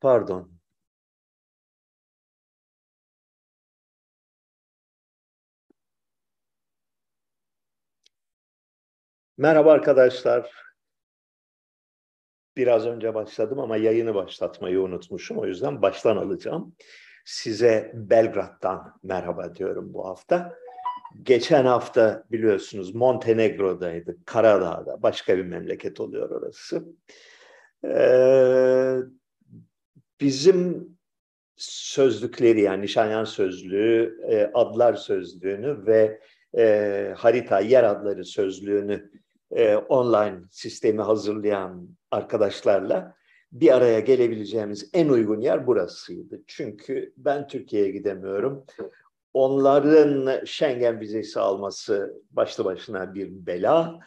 Pardon. Merhaba arkadaşlar. Biraz önce başladım ama yayını başlatmayı unutmuşum. O yüzden baştan alacağım. Size Belgrad'dan merhaba diyorum bu hafta. Geçen hafta biliyorsunuz Montenegro'daydık, Karadağ'da. Başka bir memleket oluyor orası. Ee, bizim sözlükleri yani Nişanyan sözlüğü, e, adlar sözlüğünü ve e, harita, yer adları sözlüğünü e, online sistemi hazırlayan arkadaşlarla bir araya gelebileceğimiz en uygun yer burasıydı. Çünkü ben Türkiye'ye gidemiyorum. Onların Schengen vizesi alması başlı başına bir bela.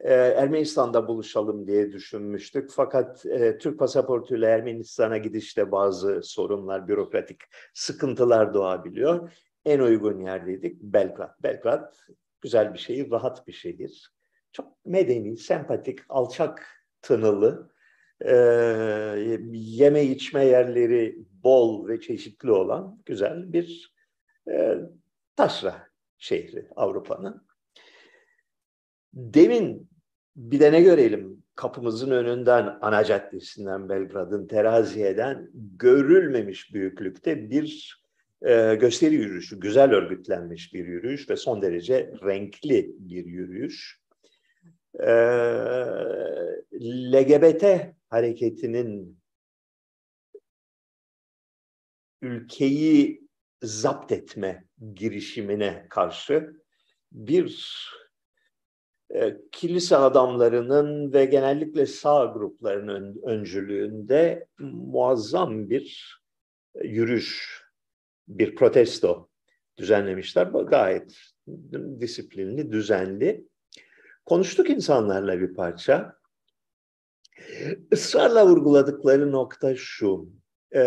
Ee, Ermenistan'da buluşalım diye düşünmüştük. Fakat e, Türk pasaportuyla Ermenistan'a gidişte bazı sorunlar, bürokratik sıkıntılar doğabiliyor. En uygun yerdeydik Belgrad. Belgrad güzel bir şehir, rahat bir şehir. Çok medeni, sempatik, alçak tınılı, e, yeme içme yerleri bol ve çeşitli olan güzel bir e, taşra şehri Avrupa'nın. Demin bir de ne görelim kapımızın önünden ana caddesinden Belgrad'ın Teraziye'den görülmemiş büyüklükte bir e, gösteri yürüyüşü, güzel örgütlenmiş bir yürüyüş ve son derece renkli bir yürüyüş. E, LGBT hareketinin ülkeyi zapt etme girişimine karşı bir kilise adamlarının ve genellikle sağ gruplarının öncülüğünde muazzam bir yürüyüş, bir protesto düzenlemişler. Gayet disiplinli, düzenli. Konuştuk insanlarla bir parça. Israrla vurguladıkları nokta şu. E,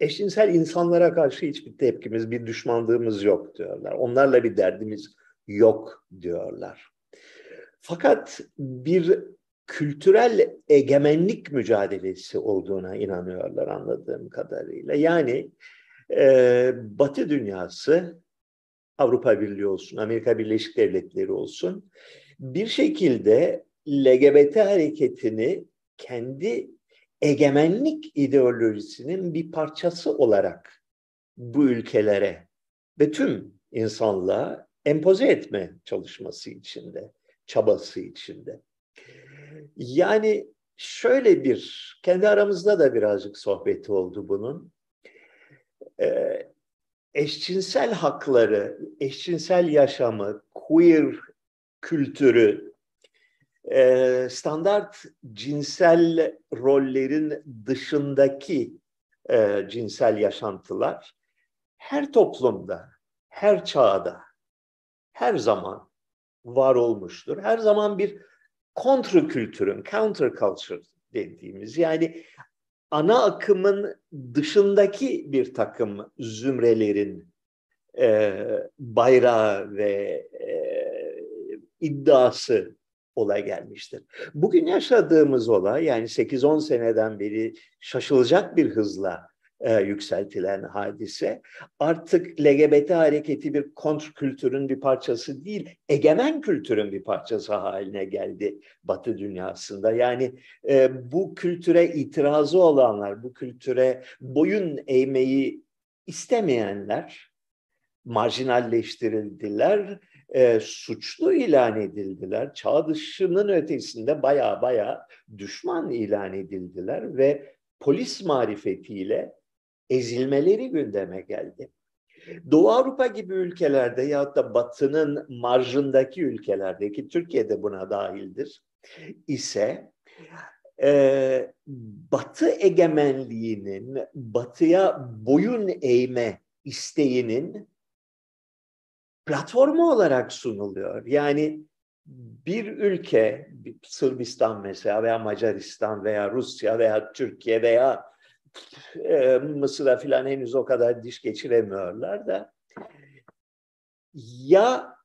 eşcinsel insanlara karşı hiçbir tepkimiz, bir düşmanlığımız yok diyorlar. Onlarla bir derdimiz yok diyorlar. Fakat bir kültürel egemenlik mücadelesi olduğuna inanıyorlar anladığım kadarıyla. Yani e, Batı dünyası, Avrupa Birliği olsun, Amerika Birleşik Devletleri olsun, bir şekilde LGBT hareketini kendi egemenlik ideolojisinin bir parçası olarak bu ülkelere ve tüm insanlığa empoze etme çalışması içinde, çabası içinde. Yani şöyle bir, kendi aramızda da birazcık sohbeti oldu bunun. Ee, eşcinsel hakları, eşcinsel yaşamı, queer kültürü e, standart cinsel rollerin dışındaki e, cinsel yaşantılar her toplumda, her çağda, her zaman var olmuştur. Her zaman bir kontra kültürün, counter culture dediğimiz yani ana akımın dışındaki bir takım zümrelerin e, bayrağı ve e, iddiası olay gelmiştir. Bugün yaşadığımız olay yani 8-10 seneden beri şaşılacak bir hızla e, yükseltilen hadise artık LGBT hareketi bir kontrkültürün bir parçası değil, egemen kültürün bir parçası haline geldi Batı dünyasında. Yani e, bu kültüre itirazı olanlar, bu kültüre boyun eğmeyi istemeyenler marjinalleştirildiler e, suçlu ilan edildiler. Çağ dışının ötesinde baya baya düşman ilan edildiler ve polis marifetiyle ezilmeleri gündeme geldi. Doğu Avrupa gibi ülkelerde ya da batının marjındaki ülkelerdeki Türkiye'de buna dahildir ise e, batı egemenliğinin batıya boyun eğme isteğinin platformu olarak sunuluyor. Yani bir ülke, Sırbistan mesela veya Macaristan veya Rusya veya Türkiye veya e, Mısır'a filan henüz o kadar diş geçiremiyorlar da. Ya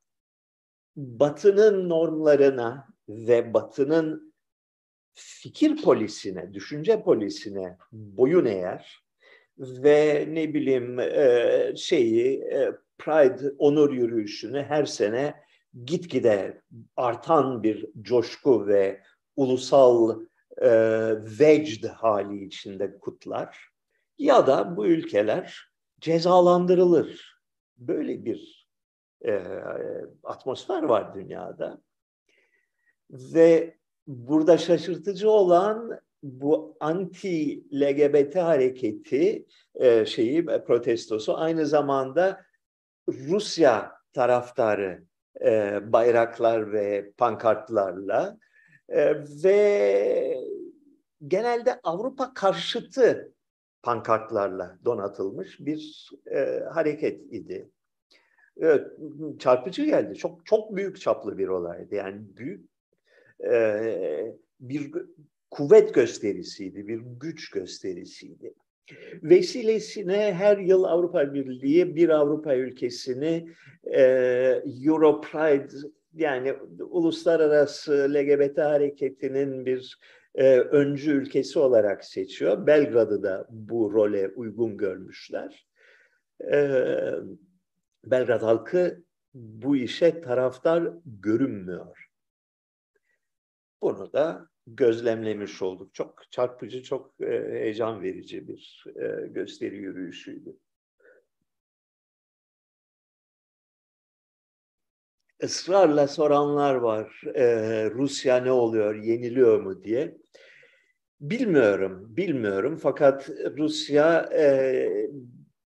Batı'nın normlarına ve Batı'nın fikir polisine, düşünce polisine boyun eğer ve ne bileyim e, şeyi e, Pride onur yürüyüşünü her sene gitgide artan bir coşku ve ulusal e, vecd hali içinde kutlar ya da bu ülkeler cezalandırılır. Böyle bir e, atmosfer var dünyada. Ve burada şaşırtıcı olan bu anti LGBT hareketi e, şeyi protestosu aynı zamanda Rusya taraftarı e, bayraklar ve pankartlarla e, ve genelde Avrupa karşıtı pankartlarla donatılmış bir e, hareket idi. Evet, çarpıcı geldi. Çok çok büyük çaplı bir olaydı. Yani büyük e, bir kuvvet gösterisiydi, bir güç gösterisiydi. Vesilesine her yıl Avrupa Birliği bir Avrupa ülkesini e, Euro Pride yani uluslararası LGBT hareketinin bir e, öncü ülkesi olarak seçiyor. Belgrad'ı da bu role uygun görmüşler. E, Belgrad halkı bu işe taraftar görünmüyor. Bunu da gözlemlemiş olduk. Çok çarpıcı, çok e, heyecan verici bir e, gösteri yürüyüşüydü. Israrla soranlar var. Ee, Rusya ne oluyor, yeniliyor mu diye. Bilmiyorum, bilmiyorum. Fakat Rusya e,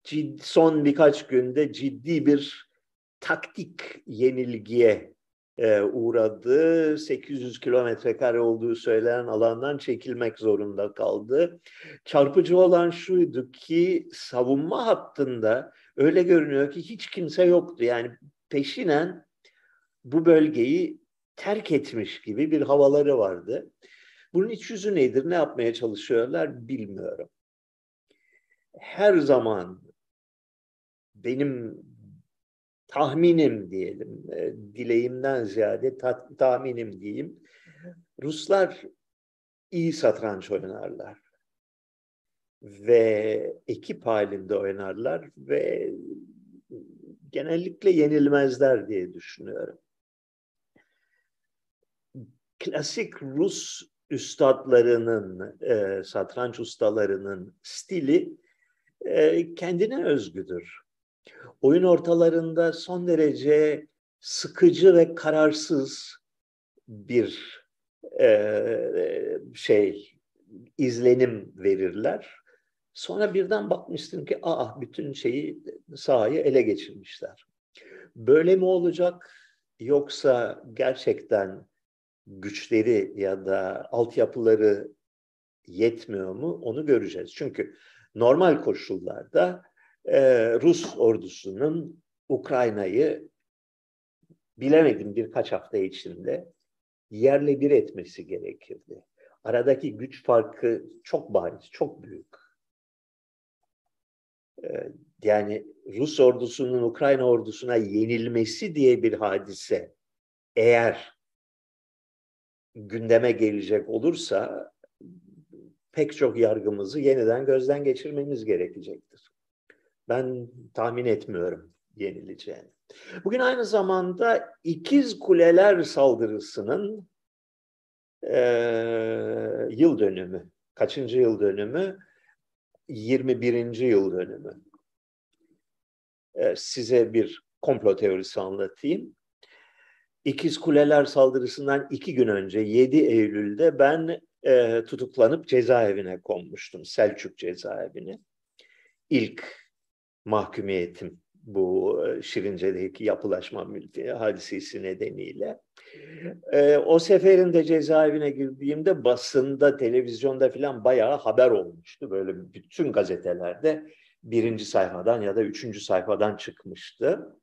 cid, son birkaç günde ciddi bir taktik yenilgiye e, uğradı. 800 kilometre kare olduğu söylenen alandan çekilmek zorunda kaldı. Çarpıcı olan şuydu ki savunma hattında öyle görünüyor ki hiç kimse yoktu. Yani peşinen bu bölgeyi terk etmiş gibi bir havaları vardı. Bunun iç yüzü nedir? Ne yapmaya çalışıyorlar bilmiyorum. Her zaman benim tahminim diyelim, e, dileğimden ziyade ta, tahminim diyeyim. Ruslar iyi satranç oynarlar ve ekip halinde oynarlar ve genellikle yenilmezler diye düşünüyorum klasik Rus üstadlarının, e, satranç ustalarının stili e, kendine özgüdür. Oyun ortalarında son derece sıkıcı ve kararsız bir e, şey izlenim verirler. Sonra birden bakmıştım ki aa bütün şeyi sahayı ele geçirmişler. Böyle mi olacak yoksa gerçekten güçleri ya da altyapıları yetmiyor mu onu göreceğiz. Çünkü normal koşullarda e, Rus ordusunun Ukrayna'yı bilemedim birkaç hafta içinde yerle bir etmesi gerekirdi. Aradaki güç farkı çok bariz, çok büyük. E, yani Rus ordusunun Ukrayna ordusuna yenilmesi diye bir hadise eğer gündeme gelecek olursa pek çok yargımızı yeniden gözden geçirmemiz gerekecektir. Ben tahmin etmiyorum yenileceğini. Bugün aynı zamanda ikiz kuleler saldırısının e, yıl dönümü. Kaçıncı yıl dönümü? 21. yıl dönümü. E, size bir komplo teorisi anlatayım. İkiz Kuleler saldırısından iki gün önce 7 Eylül'de ben e, tutuklanıp cezaevine konmuştum. Selçuk cezaevine. İlk mahkumiyetim bu e, Şirince'deki yapılaşma hadisesi nedeniyle. E, o seferinde cezaevine girdiğimde basında, televizyonda filan bayağı haber olmuştu. Böyle bütün gazetelerde birinci sayfadan ya da üçüncü sayfadan çıkmıştı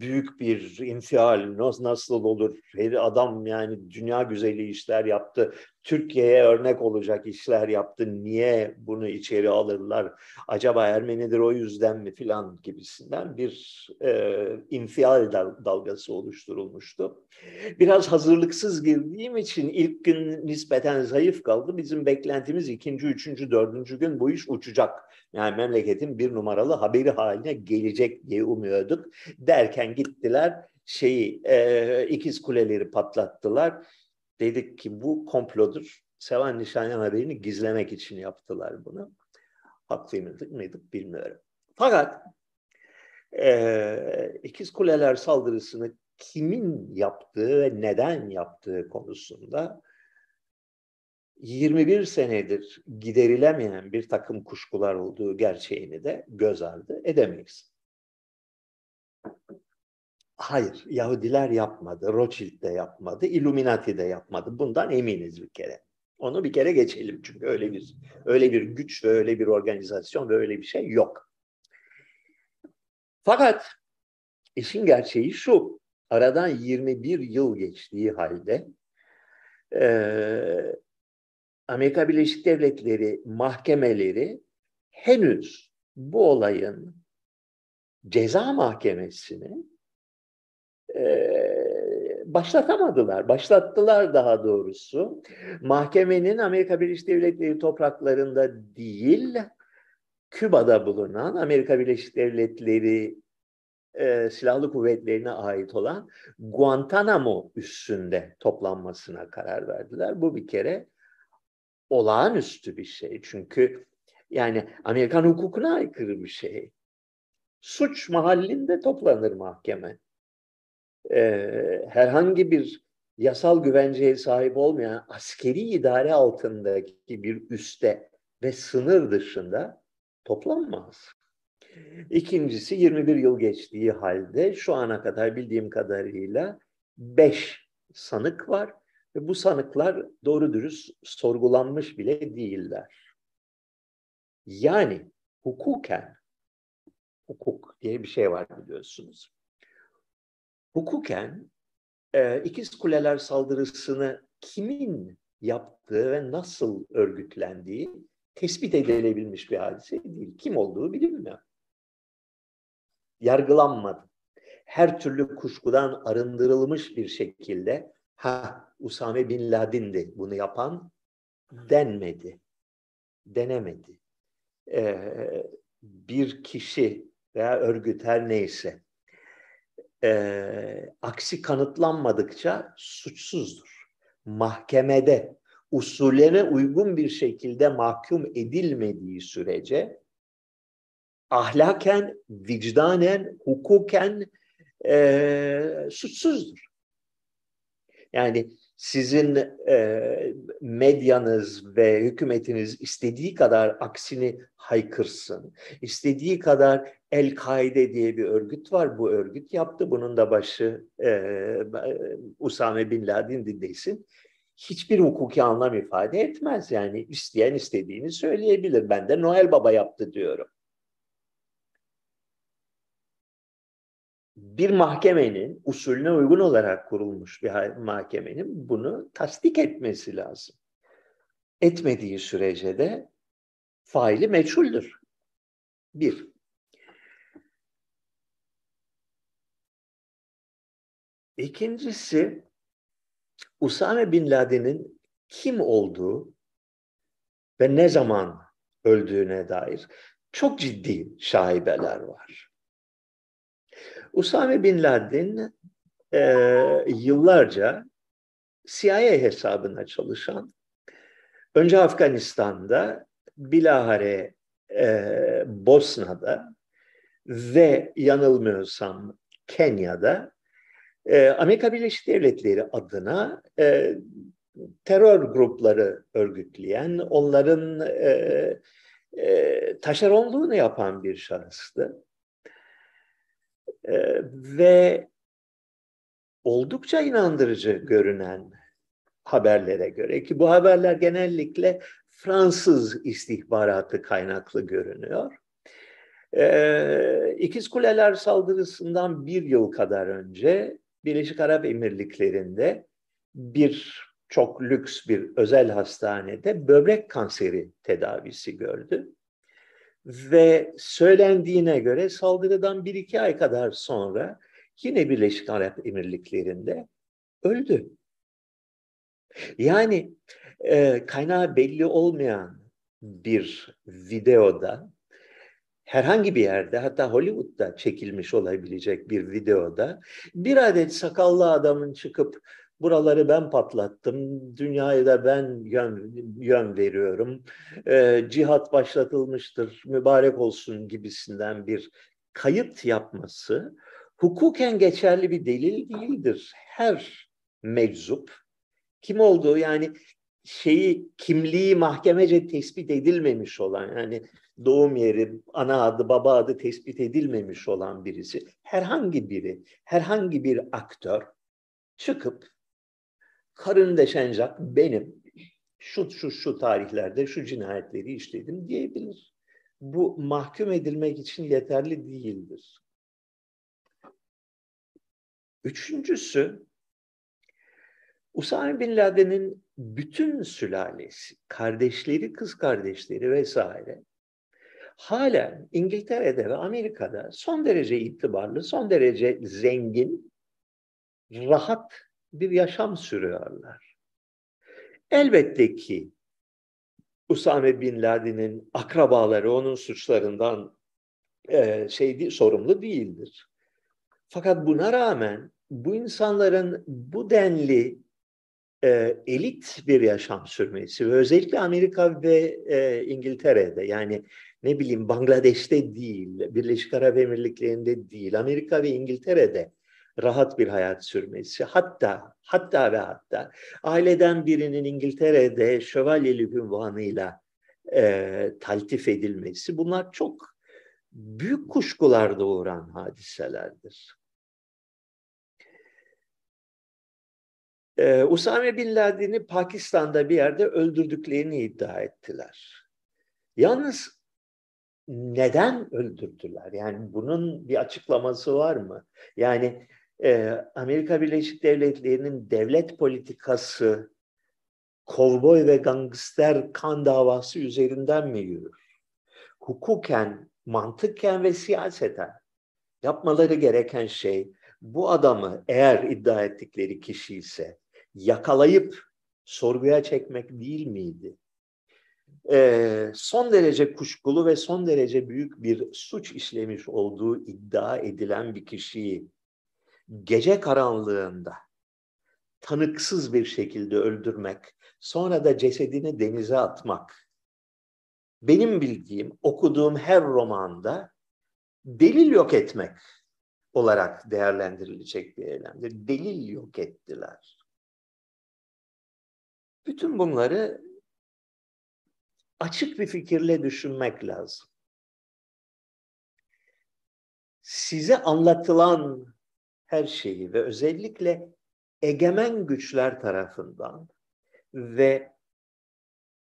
büyük bir infial nasıl olur? Her adam yani dünya güzeli işler yaptı. Türkiye'ye örnek olacak işler yaptı. Niye bunu içeri alırlar? Acaba Ermenidir o yüzden mi filan gibisinden bir e, infial dalgası oluşturulmuştu. Biraz hazırlıksız girdiğim için ilk gün nispeten zayıf kaldı. Bizim beklentimiz ikinci, üçüncü, dördüncü gün bu iş uçacak. Yani memleketin bir numaralı haberi haline gelecek diye umuyorduk. Derken gittiler şeyi e, ikiz kuleleri patlattılar dedik ki bu komplodur. Sevan Nişanyan haberini gizlemek için yaptılar bunu. Haklı mıydık mıydık bilmiyorum. Fakat e, İkiz Kuleler saldırısını kimin yaptığı ve neden yaptığı konusunda 21 senedir giderilemeyen bir takım kuşkular olduğu gerçeğini de göz ardı edemeyiz. Hayır, Yahudiler yapmadı, Rothschild de yapmadı, Illuminati de yapmadı. Bundan eminiz bir kere. Onu bir kere geçelim çünkü öyle bir öyle bir güç ve öyle bir organizasyon ve öyle bir şey yok. Fakat işin gerçeği şu. Aradan 21 yıl geçtiği halde e, Amerika Birleşik Devletleri mahkemeleri henüz bu olayın ceza mahkemesini başlatamadılar. Başlattılar daha doğrusu. Mahkemenin Amerika Birleşik Devletleri topraklarında değil, Küba'da bulunan Amerika Birleşik Devletleri e, silahlı kuvvetlerine ait olan Guantanamo üssünde toplanmasına karar verdiler. Bu bir kere olağanüstü bir şey. Çünkü yani Amerikan hukukuna aykırı bir şey. Suç mahallinde toplanır mahkeme e, herhangi bir yasal güvenceye sahip olmayan askeri idare altındaki bir üste ve sınır dışında toplanmaz. İkincisi 21 yıl geçtiği halde şu ana kadar bildiğim kadarıyla 5 sanık var ve bu sanıklar doğru dürüst sorgulanmış bile değiller. Yani hukuken, hukuk diye bir şey var biliyorsunuz hukuken e, İkiz Kuleler saldırısını kimin yaptığı ve nasıl örgütlendiği tespit edilebilmiş bir hadise değil. Kim olduğu bilinmiyor. Yargılanmadı. Her türlü kuşkudan arındırılmış bir şekilde ha Usame Bin Laden'di bunu yapan denmedi. Denemedi. Ee, bir kişi veya örgüt her neyse e, aksi kanıtlanmadıkça suçsuzdur. Mahkemede usullere uygun bir şekilde mahkum edilmediği sürece ahlaken, vicdanen, hukuken e, suçsuzdur. Yani sizin e, medyanız ve hükümetiniz istediği kadar aksini haykırsın. istediği kadar El-Kaide diye bir örgüt var. Bu örgüt yaptı. Bunun da başı e, Usame Bin Laden desin. Hiçbir hukuki anlam ifade etmez. Yani isteyen istediğini söyleyebilir. Ben de Noel Baba yaptı diyorum. Bir mahkemenin usulüne uygun olarak kurulmuş bir mahkemenin bunu tasdik etmesi lazım. Etmediği sürece de faili meçhuldür. Bir. İkincisi Usame Bin Laden'in kim olduğu ve ne zaman öldüğüne dair çok ciddi şaibeler var. Usame Bin Laden e, yıllarca CIA hesabına çalışan, önce Afganistan'da, bilahare e, Bosna'da ve yanılmıyorsam Kenya'da e, Amerika Birleşik Devletleri adına e, terör grupları örgütleyen, onların e, e, taşeronluğunu yapan bir şahıstı. E, ve oldukça inandırıcı görünen haberlere göre ki bu haberler genellikle Fransız istihbaratı kaynaklı görünüyor. Ee, İkiz Kuleler saldırısından bir yıl kadar önce Birleşik Arap Emirlikleri'nde bir çok lüks bir özel hastanede böbrek kanseri tedavisi gördü. Ve söylendiğine göre saldırıdan bir iki ay kadar sonra yine Birleşik Arap Emirlikleri'nde öldü. Yani e, kaynağı belli olmayan bir videoda herhangi bir yerde hatta Hollywood'da çekilmiş olabilecek bir videoda bir adet sakallı adamın çıkıp buraları ben patlattım, dünyaya da ben yön, yön veriyorum, e, cihat başlatılmıştır, mübarek olsun gibisinden bir kayıt yapması hukuken geçerli bir delil değildir. Her meczup kim olduğu yani şeyi kimliği mahkemece tespit edilmemiş olan yani doğum yeri, ana adı, baba adı tespit edilmemiş olan birisi herhangi biri, herhangi bir aktör çıkıp Karın Deşencak benim şu şu şu tarihlerde şu cinayetleri işledim diyebilir. Bu mahkum edilmek için yeterli değildir. Üçüncüsü Usame Bin Laden'in bütün sülalesi, kardeşleri, kız kardeşleri vesaire halen İngiltere'de ve Amerika'da son derece itibarlı, son derece zengin, rahat bir yaşam sürüyorlar. Elbette ki Usame Bin Laden'in akrabaları onun suçlarından e, şey sorumlu değildir. Fakat buna rağmen bu insanların bu denli e, elit bir yaşam sürmesi ve özellikle Amerika ve e, İngiltere'de yani ne bileyim Bangladeş'te değil, Birleşik Arap Emirlikleri'nde değil, Amerika ve İngiltere'de rahat bir hayat sürmesi. Hatta, hatta ve hatta aileden birinin İngiltere'de şövalyelik ünvanıyla e, taltif edilmesi bunlar çok büyük kuşkular doğuran hadiselerdir. Ee, Usame Bin Laden'i Pakistan'da bir yerde öldürdüklerini iddia ettiler. Yalnız neden öldürdüler? Yani bunun bir açıklaması var mı? Yani e, Amerika Birleşik Devletleri'nin devlet politikası kovboy ve gangster kan davası üzerinden mi yürür? Hukuken, mantıkken ve siyaseten yapmaları gereken şey bu adamı eğer iddia ettikleri kişi ise yakalayıp sorguya çekmek değil miydi? Ee, son derece kuşkulu ve son derece büyük bir suç işlemiş olduğu iddia edilen bir kişiyi gece karanlığında tanıksız bir şekilde öldürmek, sonra da cesedini denize atmak. Benim bildiğim, okuduğum her romanda delil yok etmek olarak değerlendirilecek bir eylemdir. Delil yok ettiler. Bütün bunları açık bir fikirle düşünmek lazım. Size anlatılan her şeyi ve özellikle egemen güçler tarafından ve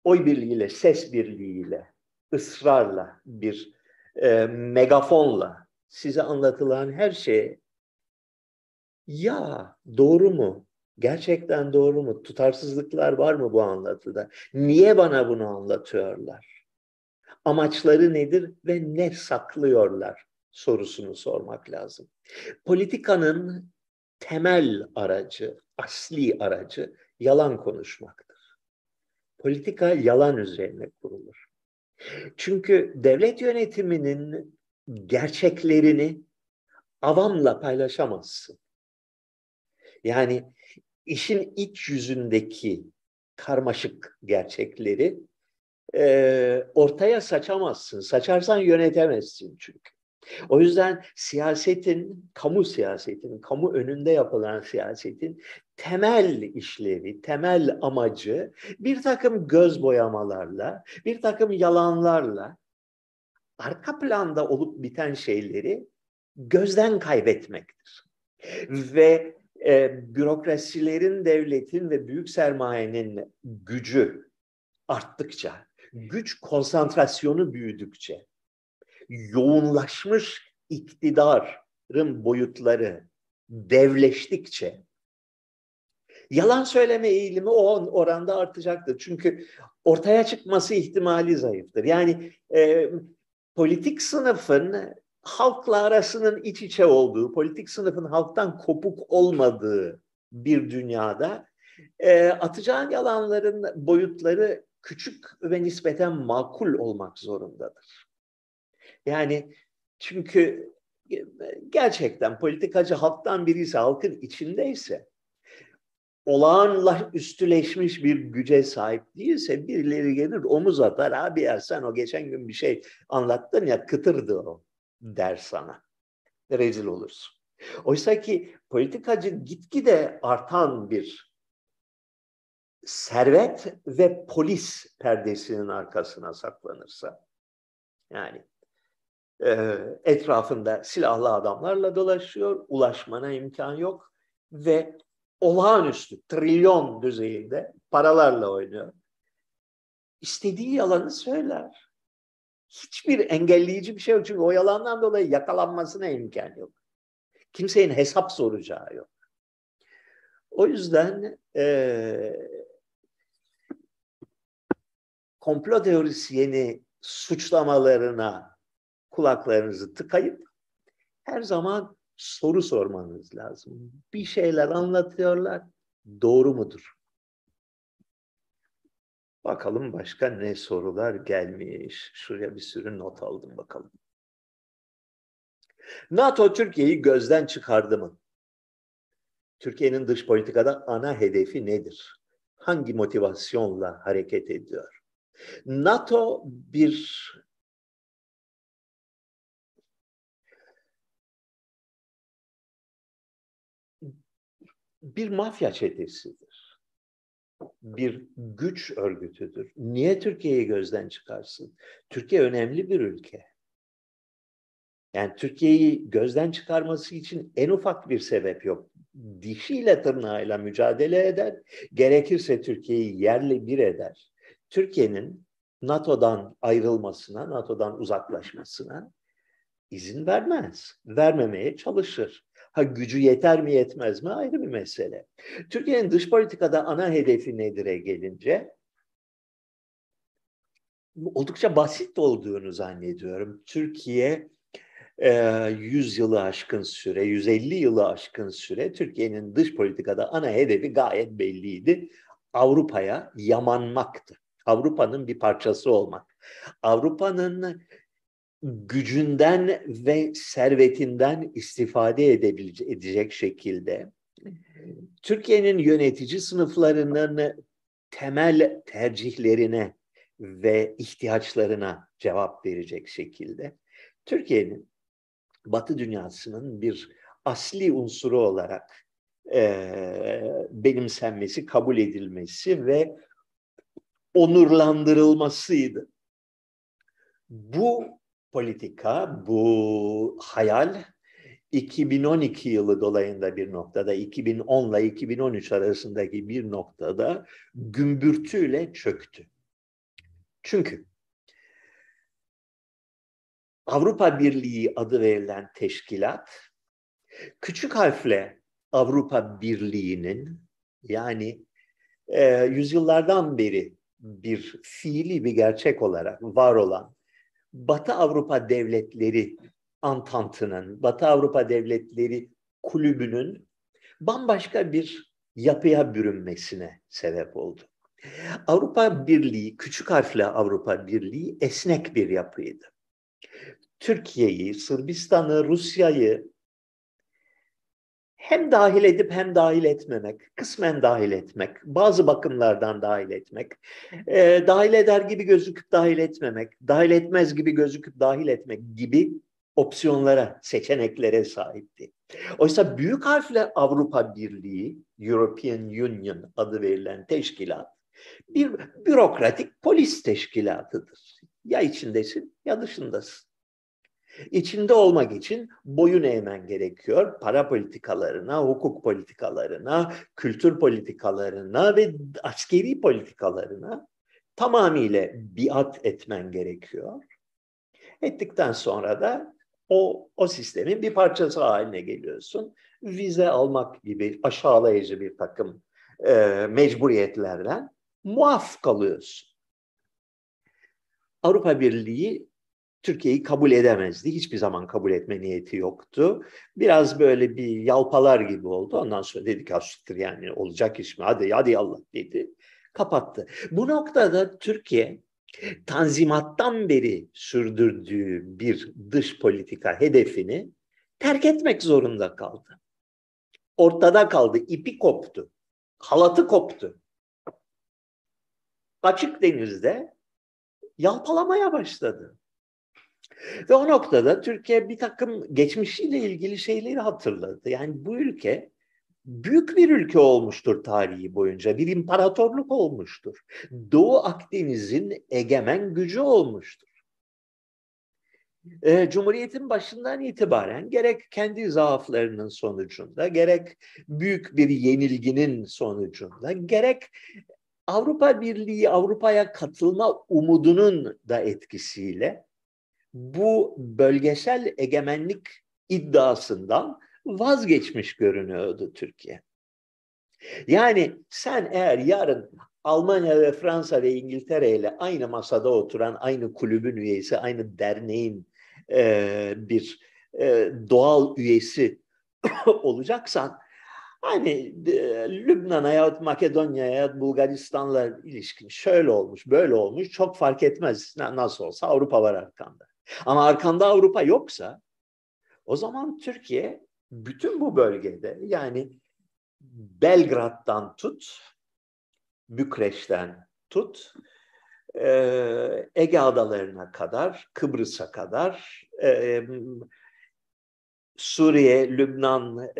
oy birliğiyle, ses birliğiyle, ısrarla, bir e, megafonla size anlatılan her şey ya doğru mu? Gerçekten doğru mu? Tutarsızlıklar var mı bu anlatıda? Niye bana bunu anlatıyorlar? Amaçları nedir ve ne saklıyorlar sorusunu sormak lazım. Politikanın temel aracı, asli aracı yalan konuşmaktır. Politika yalan üzerine kurulur. Çünkü devlet yönetiminin gerçeklerini avamla paylaşamazsın. Yani işin iç yüzündeki karmaşık gerçekleri e, ortaya saçamazsın. Saçarsan yönetemezsin çünkü. O yüzden siyasetin, kamu siyasetinin, kamu önünde yapılan siyasetin temel işlevi, temel amacı bir takım göz boyamalarla, bir takım yalanlarla arka planda olup biten şeyleri gözden kaybetmektir. Ve e, bürokrasilerin, devletin ve büyük sermayenin gücü arttıkça, güç konsantrasyonu büyüdükçe, yoğunlaşmış iktidarın boyutları devleştikçe Yalan söyleme eğilimi o oranda artacaktır. Çünkü ortaya çıkması ihtimali zayıftır. Yani e, politik sınıfın halkla arasının iç içe olduğu, politik sınıfın halktan kopuk olmadığı bir dünyada e, atacağın yalanların boyutları küçük ve nispeten makul olmak zorundadır. Yani çünkü gerçekten politikacı halktan biriyse, halkın içindeyse, olağanla üstüleşmiş bir güce sahip değilse birileri gelir omuz atar. Abi ya sen o geçen gün bir şey anlattın ya kıtırdı o der sana. Rezil olursun. Oysa ki politikacı gitgide artan bir servet ve polis perdesinin arkasına saklanırsa yani e, etrafında silahlı adamlarla dolaşıyor, ulaşmana imkan yok ve olağanüstü, trilyon düzeyinde paralarla oynuyor. İstediği yalanı söyler. Hiçbir engelleyici bir şey yok. Çünkü o yalandan dolayı yakalanmasına imkan yok. Kimsenin hesap soracağı yok. O yüzden e, komplo teorisyeni suçlamalarına kulaklarınızı tıkayıp her zaman soru sormanız lazım. Bir şeyler anlatıyorlar, doğru mudur? Bakalım başka ne sorular gelmiş. Şuraya bir sürü not aldım bakalım. NATO Türkiye'yi gözden çıkardı mı? Türkiye'nin dış politikada ana hedefi nedir? Hangi motivasyonla hareket ediyor? NATO bir bir mafya çetesidir. Bir güç örgütüdür. Niye Türkiye'yi gözden çıkarsın? Türkiye önemli bir ülke. Yani Türkiye'yi gözden çıkarması için en ufak bir sebep yok. Dişiyle tırnağıyla mücadele eder, gerekirse Türkiye'yi yerle bir eder. Türkiye'nin NATO'dan ayrılmasına, NATO'dan uzaklaşmasına izin vermez. Vermemeye çalışır. Ha gücü yeter mi yetmez mi ayrı bir mesele. Türkiye'nin dış politikada ana hedefi nedir'e gelince oldukça basit olduğunu zannediyorum. Türkiye 100 yılı aşkın süre, 150 yılı aşkın süre Türkiye'nin dış politikada ana hedefi gayet belliydi. Avrupa'ya yamanmaktı. Avrupa'nın bir parçası olmak. Avrupa'nın gücünden ve servetinden istifade edebilecek edecek şekilde Türkiye'nin yönetici sınıflarının temel tercihlerine ve ihtiyaçlarına cevap verecek şekilde Türkiye'nin Batı dünyasının bir asli unsuru olarak e, benimsenmesi, kabul edilmesi ve onurlandırılmasıydı. Bu politika, bu hayal 2012 yılı dolayında bir noktada, 2010 ile 2013 arasındaki bir noktada gümbürtüyle çöktü. Çünkü Avrupa Birliği adı verilen teşkilat, küçük harfle Avrupa Birliği'nin yani e, yüzyıllardan beri bir fiili bir gerçek olarak var olan Batı Avrupa devletleri Antantı'nın, Batı Avrupa devletleri kulübünün bambaşka bir yapıya bürünmesine sebep oldu. Avrupa Birliği, küçük harfle Avrupa Birliği esnek bir yapıydı. Türkiye'yi, Sırbistan'ı, Rusya'yı hem dahil edip hem dahil etmemek, kısmen dahil etmek, bazı bakımlardan dahil etmek, e, dahil eder gibi gözüküp dahil etmemek, dahil etmez gibi gözüküp dahil etmek gibi opsiyonlara, seçeneklere sahipti. Oysa büyük harfle Avrupa Birliği, European Union adı verilen teşkilat, bir bürokratik polis teşkilatıdır. Ya içindesin ya dışındasın. İçinde olmak için boyun eğmen gerekiyor. Para politikalarına, hukuk politikalarına, kültür politikalarına ve askeri politikalarına tamamıyla biat etmen gerekiyor. Ettikten sonra da o, o sistemin bir parçası haline geliyorsun. Vize almak gibi aşağılayıcı bir takım e, mecburiyetlerden muaf kalıyorsun. Avrupa Birliği Türkiye'yi kabul edemezdi. Hiçbir zaman kabul etme niyeti yoktu. Biraz böyle bir yalpalar gibi oldu. Ondan sonra dedik asıktır yani olacak iş mi? Hadi hadi Allah dedi. Kapattı. Bu noktada Türkiye tanzimattan beri sürdürdüğü bir dış politika hedefini terk etmek zorunda kaldı. Ortada kaldı, ipi koptu, halatı koptu. Açık denizde yalpalamaya başladı. Ve o noktada Türkiye bir takım geçmişiyle ilgili şeyleri hatırladı. Yani bu ülke büyük bir ülke olmuştur tarihi boyunca. Bir imparatorluk olmuştur. Doğu Akdeniz'in egemen gücü olmuştur. E, Cumhuriyet'in başından itibaren gerek kendi zaaflarının sonucunda, gerek büyük bir yenilginin sonucunda, gerek Avrupa Birliği, Avrupa'ya katılma umudunun da etkisiyle bu bölgesel egemenlik iddiasından vazgeçmiş görünüyordu Türkiye. Yani sen eğer yarın Almanya ve Fransa ve İngiltere ile aynı masada oturan, aynı kulübün üyesi, aynı derneğin e, bir e, doğal üyesi olacaksan, hani e, Lübnan'a yahut Makedonya'ya yahut Bulgaristan'la ilişkin şöyle olmuş, böyle olmuş çok fark etmez. Nasıl olsa Avrupa var arkanda. Ama arkanda Avrupa yoksa o zaman Türkiye bütün bu bölgede yani Belgrad'dan tut, Bükreş'ten tut, Ege Adalarına kadar, Kıbrıs'a kadar, Suriye, Lübnan,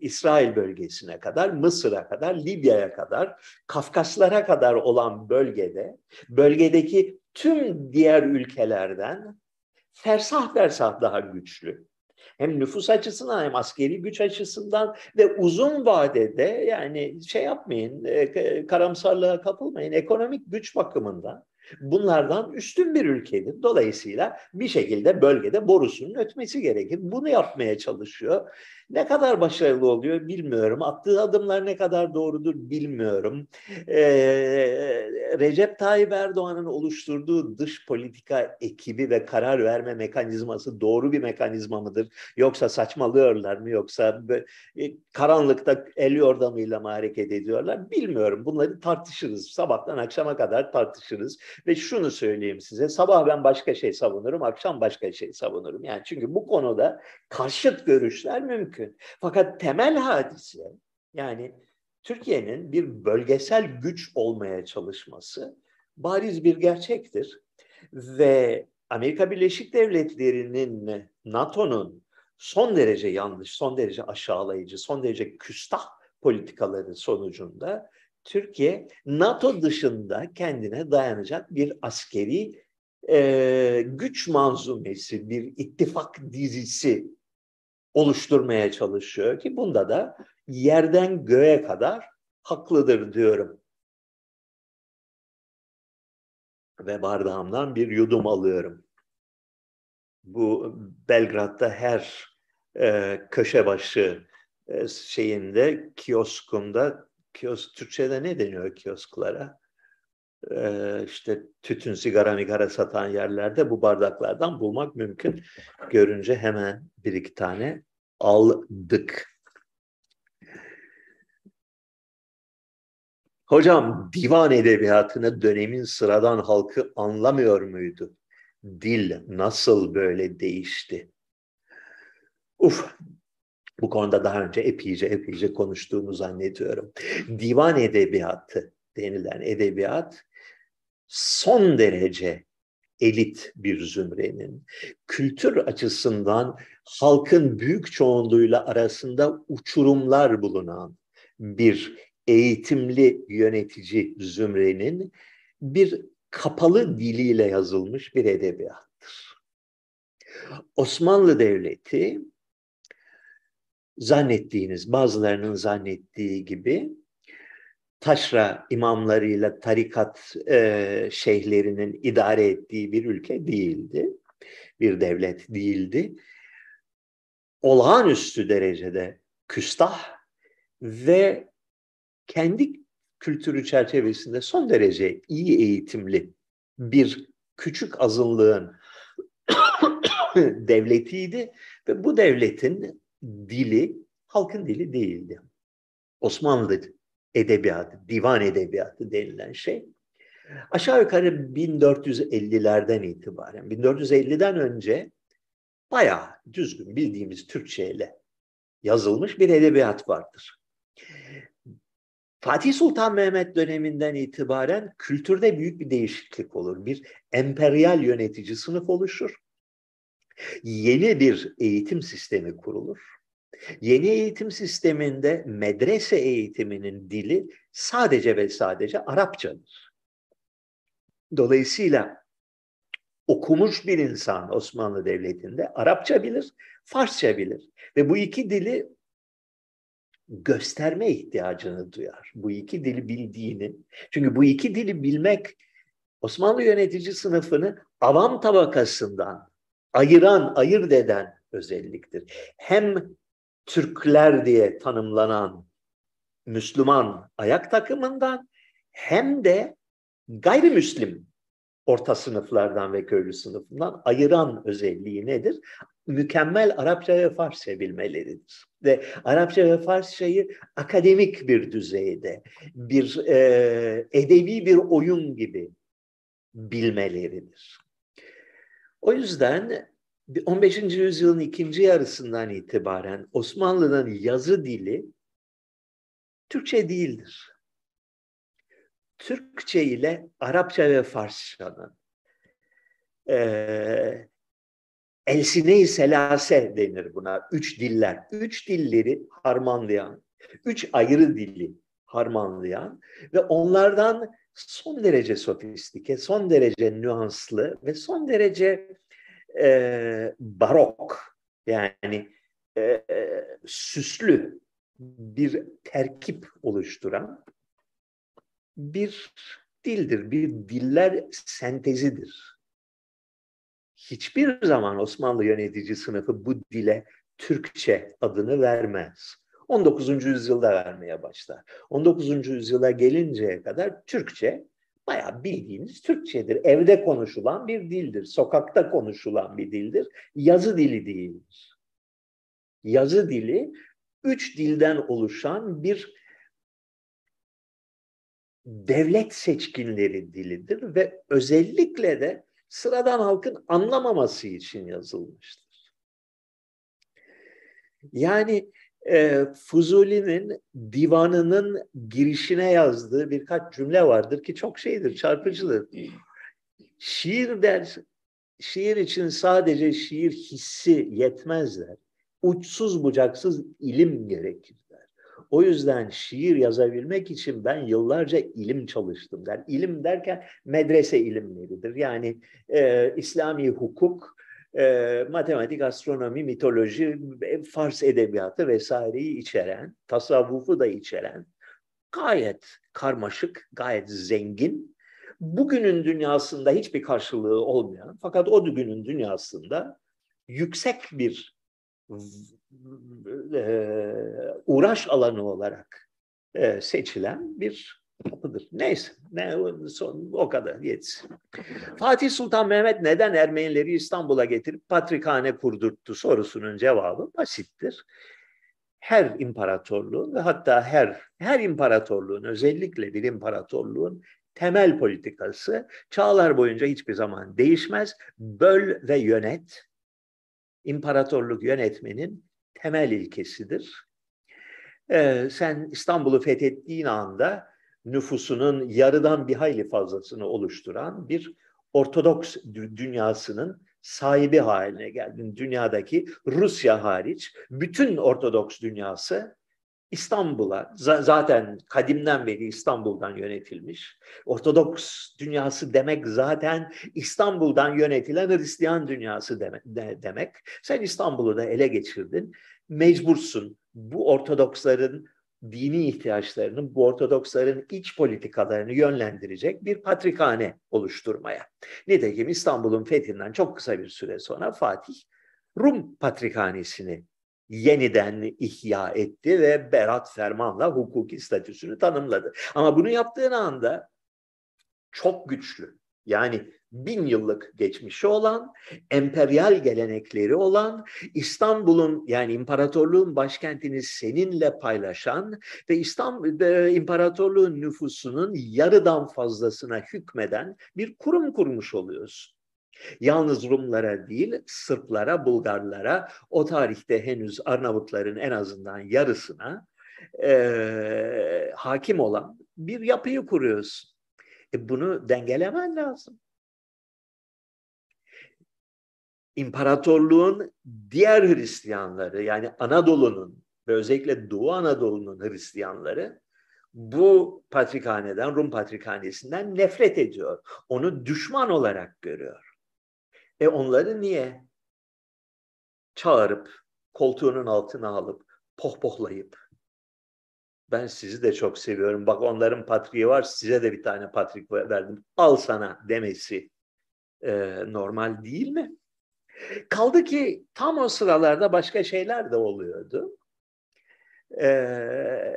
İsrail bölgesine kadar, Mısır'a kadar, Libya'ya kadar, Kafkaslara kadar olan bölgede, bölgedeki tüm diğer ülkelerden fersah fersah daha güçlü. Hem nüfus açısından hem askeri güç açısından ve uzun vadede yani şey yapmayın, e, karamsarlığa kapılmayın. Ekonomik güç bakımından bunlardan üstün bir ülkedir. Dolayısıyla bir şekilde bölgede borusunun ötmesi gerekir. Bunu yapmaya çalışıyor. Ne kadar başarılı oluyor bilmiyorum. Attığı adımlar ne kadar doğrudur bilmiyorum. Ee, Recep Tayyip Erdoğan'ın oluşturduğu dış politika ekibi ve karar verme mekanizması doğru bir mekanizma mıdır? Yoksa saçmalıyorlar mı? Yoksa e, karanlıkta el yordamıyla mı hareket ediyorlar? Bilmiyorum. Bunları tartışırız. Sabahtan akşama kadar tartışırız. Ve şunu söyleyeyim size. Sabah ben başka şey savunurum, akşam başka şey savunurum. Yani çünkü bu konuda karşıt görüşler mümkün. Fakat temel hadise yani Türkiye'nin bir bölgesel güç olmaya çalışması bariz bir gerçektir. Ve Amerika Birleşik Devletleri'nin, NATO'nun son derece yanlış, son derece aşağılayıcı, son derece küstah politikaları sonucunda Türkiye NATO dışında kendine dayanacak bir askeri e, güç manzumesi, bir ittifak dizisi oluşturmaya çalışıyor ki bunda da yerden göğe kadar haklıdır diyorum. Ve bardağımdan bir yudum alıyorum. Bu Belgrad'da her e, köşe başı e, şeyinde, kioskumda, kiosk Türkçe'de ne deniyor kiosklara? E, işte tütün, sigara, migara satan yerlerde bu bardaklardan bulmak mümkün. Görünce hemen bir iki tane aldık. Hocam divan edebiyatını dönemin sıradan halkı anlamıyor muydu? Dil nasıl böyle değişti? Uf, bu konuda daha önce epeyce epeyce konuştuğumu zannediyorum. Divan edebiyatı denilen edebiyat son derece elit bir zümrenin kültür açısından halkın büyük çoğunluğuyla arasında uçurumlar bulunan bir eğitimli yönetici zümrenin bir kapalı diliyle yazılmış bir edebiyattır. Osmanlı Devleti zannettiğiniz, bazılarının zannettiği gibi taşra imamlarıyla tarikat e, şeyhlerinin idare ettiği bir ülke değildi. Bir devlet değildi. Olağanüstü derecede küstah ve kendi kültürü çerçevesinde son derece iyi eğitimli bir küçük azınlığın devletiydi ve bu devletin dili halkın dili değildi. Osmanlı edebiyatı, divan edebiyatı denilen şey aşağı yukarı 1450'lerden itibaren, 1450'den önce bayağı düzgün bildiğimiz Türkçe ile yazılmış bir edebiyat vardır. Fatih Sultan Mehmet döneminden itibaren kültürde büyük bir değişiklik olur. Bir emperyal yönetici sınıf oluşur. Yeni bir eğitim sistemi kurulur. Yeni eğitim sisteminde medrese eğitiminin dili sadece ve sadece Arapçadır. Dolayısıyla okumuş bir insan Osmanlı Devleti'nde Arapça bilir, Farsça bilir. Ve bu iki dili gösterme ihtiyacını duyar. Bu iki dili bildiğini. Çünkü bu iki dili bilmek Osmanlı yönetici sınıfını avam tabakasından ayıran, ayırt eden özelliktir. Hem Türkler diye tanımlanan Müslüman ayak takımından hem de gayrimüslim orta sınıflardan ve köylü sınıfından ayıran özelliği nedir? Mükemmel Arapça ve Farsça bilmeleridir. Ve Arapça ve Farsçayı akademik bir düzeyde, bir e, edebi bir oyun gibi bilmeleridir. O yüzden 15. yüzyılın ikinci yarısından itibaren Osmanlı'nın yazı dili Türkçe değildir. Türkçe ile Arapça ve Farsçanın e, elsine-i selase denir buna. Üç diller. Üç dilleri harmanlayan, üç ayrı dili harmanlayan ve onlardan son derece sofistike, son derece nüanslı ve son derece e, barok yani e, süslü bir terkip oluşturan bir dildir, bir diller sentezidir. Hiçbir zaman Osmanlı yönetici sınıfı bu dile Türkçe adını vermez. 19. yüzyılda vermeye başlar. 19. yüzyıla gelinceye kadar Türkçe bayağı bildiğiniz Türkçedir. Evde konuşulan bir dildir. Sokakta konuşulan bir dildir. Yazı dili değildir. Yazı dili üç dilden oluşan bir devlet seçkinleri dilidir ve özellikle de sıradan halkın anlamaması için yazılmıştır. Yani e, Fuzuli'nin divanının girişine yazdığı birkaç cümle vardır ki çok şeydir, çarpıcıdır. Şiir der, şiir için sadece şiir hissi yetmezler. Uçsuz bucaksız ilim gerekir der. O yüzden şiir yazabilmek için ben yıllarca ilim çalıştım der. İlim derken medrese ilimleridir. Yani e, İslami hukuk, e, matematik, astronomi, mitoloji, Fars edebiyatı vesaireyi içeren, tasavvufu da içeren gayet karmaşık, gayet zengin, bugünün dünyasında hiçbir karşılığı olmayan fakat o günün dünyasında yüksek bir e, uğraş alanı olarak e, seçilen bir kapıdır. Neyse, ne, son, o kadar yetsin. Fatih Sultan Mehmet neden Ermenileri İstanbul'a getirip patrikhane kurdurttu sorusunun cevabı basittir. Her imparatorluğun ve hatta her her imparatorluğun özellikle bir imparatorluğun temel politikası çağlar boyunca hiçbir zaman değişmez. Böl ve yönet imparatorluk yönetmenin temel ilkesidir. Ee, sen İstanbul'u fethettiğin anda nüfusunun yarıdan bir hayli fazlasını oluşturan bir Ortodoks dünyasının sahibi haline geldin. Dünyadaki Rusya hariç bütün Ortodoks dünyası İstanbul'a zaten kadimden beri İstanbul'dan yönetilmiş. Ortodoks dünyası demek zaten İstanbul'dan yönetilen Hristiyan dünyası demek. demek. Sen İstanbul'u da ele geçirdin. Mecbursun bu Ortodoksların dini ihtiyaçlarının, bu Ortodoksların iç politikalarını yönlendirecek bir patrikhane oluşturmaya. Nitekim İstanbul'un fethinden çok kısa bir süre sonra Fatih Rum patrikhanesini yeniden ihya etti ve berat fermanla hukuki statüsünü tanımladı. Ama bunu yaptığın anda çok güçlü. Yani bin yıllık geçmişi olan, emperyal gelenekleri olan, İstanbul'un yani imparatorluğun başkentini seninle paylaşan ve İstanbul e, imparatorluğun nüfusunun yarıdan fazlasına hükmeden bir kurum kurmuş oluyorsun. Yalnız Rumlara değil, Sırplara, Bulgarlara, o tarihte henüz Arnavutların en azından yarısına e, hakim olan bir yapıyı kuruyorsun. E bunu dengelemen lazım. İmparatorluğun diğer Hristiyanları yani Anadolu'nun ve özellikle Doğu Anadolu'nun Hristiyanları bu patrikhaneden, Rum patrikhanesinden nefret ediyor. Onu düşman olarak görüyor. E onları niye çağırıp koltuğunun altına alıp pohpohlayıp ben sizi de çok seviyorum. Bak onların patriği var size de bir tane patrik verdim. Al sana demesi e, normal değil mi? Kaldı ki tam o sıralarda başka şeyler de oluyordu. Ee,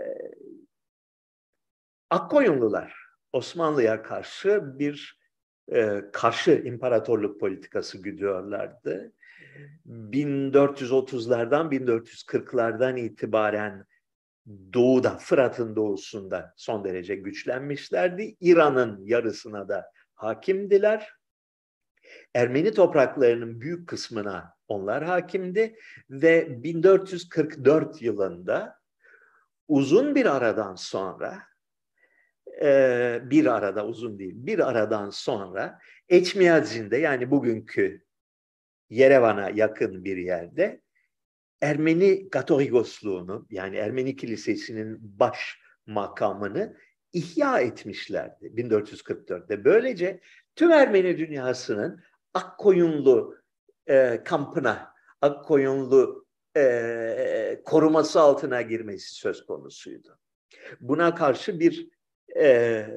Akkoyunlular Osmanlı'ya karşı bir e, karşı imparatorluk politikası güdüyorlardı. 1430'lardan 1440'lardan itibaren doğuda, Fırat'ın doğusunda son derece güçlenmişlerdi. İran'ın yarısına da hakimdiler. Ermeni topraklarının büyük kısmına onlar hakimdi ve 1444 yılında uzun bir aradan sonra e, bir arada uzun değil bir aradan sonra Eçmiyazin'de yani bugünkü Yerevan'a yakın bir yerde Ermeni Gatorigosluğunu yani Ermeni Kilisesi'nin baş makamını ihya etmişlerdi 1444'te. Böylece tüm Ermeni dünyasının Akkoyunlu e, kampına, Akkoyunlu e, koruması altına girmesi söz konusuydu. Buna karşı bir e,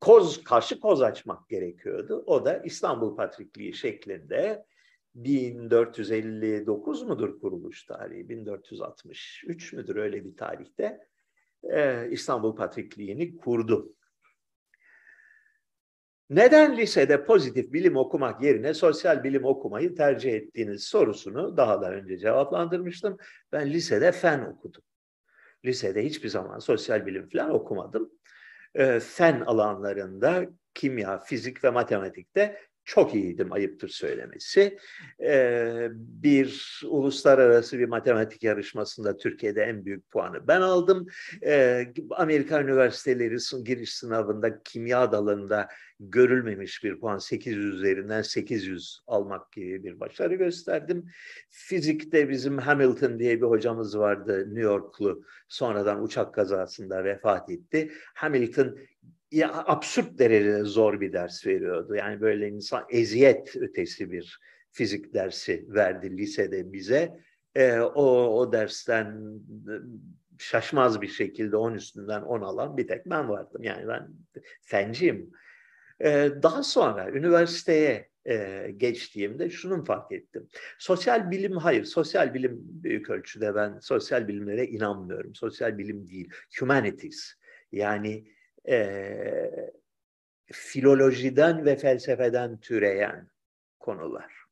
koz karşı koz açmak gerekiyordu. O da İstanbul Patrikliği şeklinde 1459 mudur kuruluş tarihi? 1463 müdür öyle bir tarihte e, İstanbul Patrikliğini kurdu. Neden lisede pozitif bilim okumak yerine sosyal bilim okumayı tercih ettiğiniz sorusunu daha da önce cevaplandırmıştım. Ben lisede fen okudum. Lisede hiçbir zaman sosyal bilim falan okumadım. E, fen alanlarında kimya, fizik ve matematikte çok iyiydim ayıptır söylemesi. Ee, bir uluslararası bir matematik yarışmasında Türkiye'de en büyük puanı ben aldım. Ee, Amerika üniversiteleri giriş sınavında kimya dalında görülmemiş bir puan 800 üzerinden 800 almak gibi bir başarı gösterdim. Fizikte bizim Hamilton diye bir hocamız vardı New Yorklu sonradan uçak kazasında vefat etti. Hamilton ya absürt derecede zor bir ders veriyordu. Yani böyle insan eziyet ötesi bir fizik dersi verdi lisede bize. E, o, o dersten e, şaşmaz bir şekilde on üstünden on alan bir tek ben vardım. Yani ben fenciyim. E, daha sonra üniversiteye e, geçtiğimde şunu fark ettim. Sosyal bilim hayır, sosyal bilim büyük ölçüde ben sosyal bilimlere inanmıyorum. Sosyal bilim değil, humanities. Yani e, filolojiden ve felsefeden türeyen konular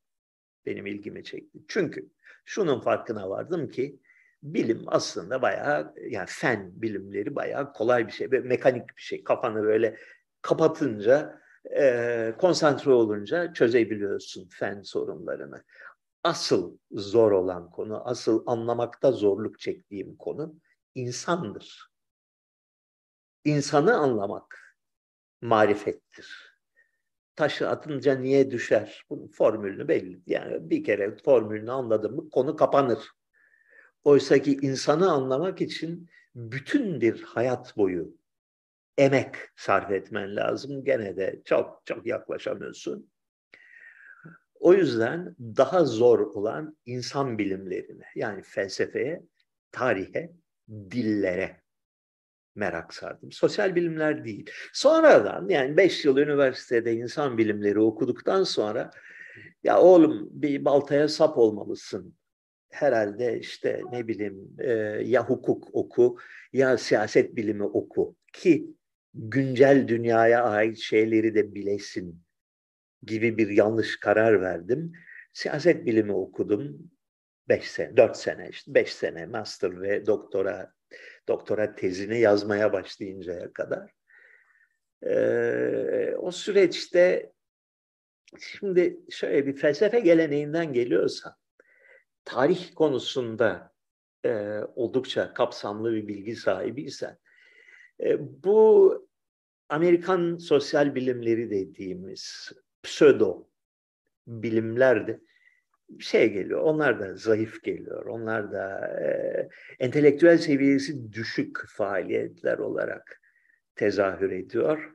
benim ilgimi çekti. Çünkü şunun farkına vardım ki bilim aslında bayağı yani fen bilimleri bayağı kolay bir şey, böyle mekanik bir şey. Kafanı böyle kapatınca, e, konsantre olunca çözebiliyorsun fen sorunlarını. Asıl zor olan konu, asıl anlamakta zorluk çektiğim konu insandır insanı anlamak marifettir. Taşı atınca niye düşer? Bunun formülünü belli. Yani bir kere formülünü anladın mı konu kapanır. Oysa ki insanı anlamak için bütün bir hayat boyu emek sarf etmen lazım. Gene de çok çok yaklaşamıyorsun. O yüzden daha zor olan insan bilimlerine yani felsefeye, tarihe, dillere merak sardım. Sosyal bilimler değil. Sonradan yani beş yıl üniversitede insan bilimleri okuduktan sonra ya oğlum bir baltaya sap olmalısın herhalde işte ne bileyim e, ya hukuk oku ya siyaset bilimi oku ki güncel dünyaya ait şeyleri de bilesin gibi bir yanlış karar verdim. Siyaset bilimi okudum. Beş sene, dört sene işte, beş sene master ve doktora doktora tezini yazmaya başlayıncaya kadar. Ee, o süreçte şimdi şöyle bir felsefe geleneğinden geliyorsa tarih konusunda e, oldukça kapsamlı bir bilgi sahibiysen e, bu Amerikan sosyal bilimleri dediğimiz pseudo bilimlerde şey geliyor. Onlar da zayıf geliyor. Onlar da e, entelektüel seviyesi düşük faaliyetler olarak tezahür ediyor.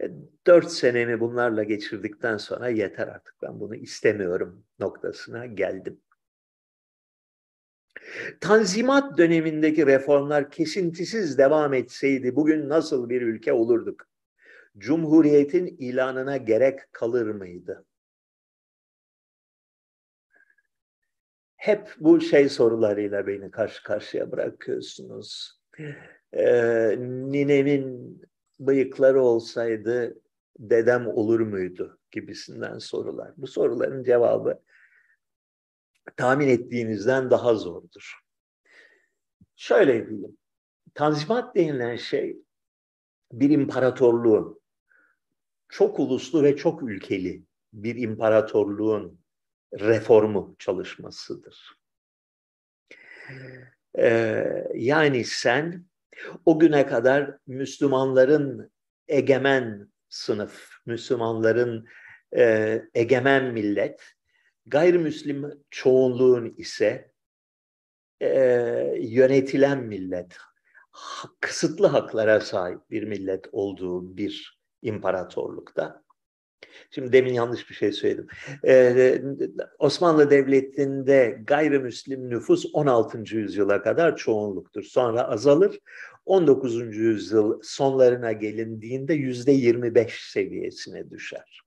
E, dört senemi bunlarla geçirdikten sonra yeter artık ben bunu istemiyorum noktasına geldim. Tanzimat dönemindeki reformlar kesintisiz devam etseydi bugün nasıl bir ülke olurduk? Cumhuriyetin ilanına gerek kalır mıydı? Hep bu şey sorularıyla beni karşı karşıya bırakıyorsunuz. Ee, ninemin bıyıkları olsaydı dedem olur muydu gibisinden sorular. Bu soruların cevabı tahmin ettiğinizden daha zordur. Şöyle diyeyim. Tanzimat denilen şey bir imparatorluğun çok uluslu ve çok ülkeli bir imparatorluğun reformu çalışmasıdır. Ee, yani sen o güne kadar Müslümanların egemen sınıf, Müslümanların e, egemen millet, gayrimüslim çoğunluğun ise e, yönetilen millet, kısıtlı haklara sahip bir millet olduğu bir imparatorlukta. Şimdi demin yanlış bir şey söyledim. Ee, Osmanlı Devleti'nde gayrimüslim nüfus 16. yüzyıla kadar çoğunluktur. Sonra azalır. 19. yüzyıl sonlarına gelindiğinde yüzde 25 seviyesine düşer.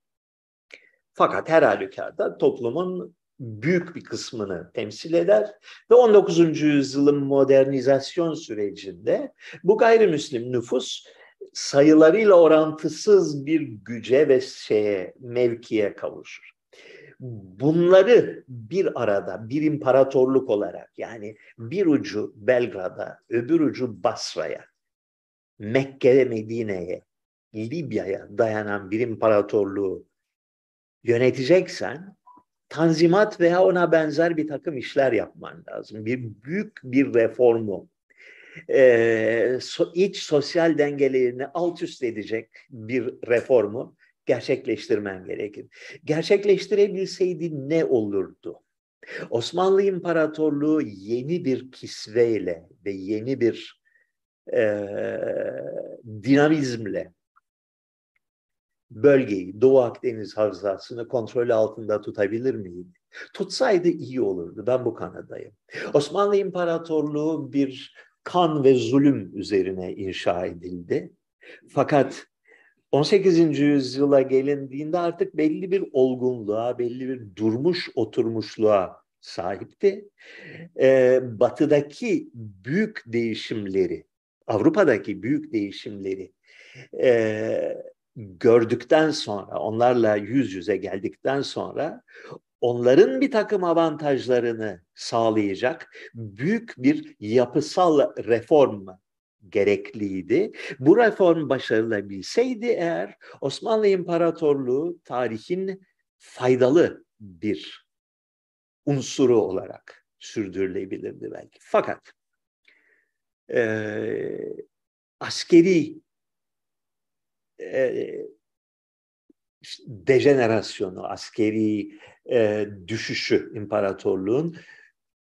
Fakat her halükarda toplumun büyük bir kısmını temsil eder ve 19. yüzyılın modernizasyon sürecinde bu gayrimüslim nüfus sayılarıyla orantısız bir güce ve şeye, mevkiye kavuşur. Bunları bir arada, bir imparatorluk olarak yani bir ucu Belgrad'a, öbür ucu Basra'ya, Mekke'ye, Medine'ye, Libya'ya dayanan bir imparatorluğu yöneteceksen tanzimat veya ona benzer bir takım işler yapman lazım. Bir büyük bir reformu, e, so, iç sosyal dengelerini alt üst edecek bir reformu gerçekleştirmen gerekir. Gerçekleştirebilseydi ne olurdu? Osmanlı İmparatorluğu yeni bir kisveyle ve yeni bir e, dinamizmle bölgeyi, Doğu Akdeniz Havzası'nı kontrol altında tutabilir miydi? Tutsaydı iyi olurdu. Ben bu kanadayım. Osmanlı İmparatorluğu bir kan ve zulüm üzerine inşa edildi. Fakat 18. yüzyıla gelindiğinde artık belli bir olgunluğa, belli bir durmuş oturmuşluğa sahipti. Ee, batıdaki büyük değişimleri, Avrupa'daki büyük değişimleri e, gördükten sonra, onlarla yüz yüze geldikten sonra onların bir takım avantajlarını sağlayacak büyük bir yapısal reform gerekliydi. Bu reform başarılabilseydi eğer Osmanlı İmparatorluğu tarihin faydalı bir unsuru olarak sürdürülebilirdi belki. Fakat e, askeri e, dejenerasyonu, askeri e, düşüşü imparatorluğun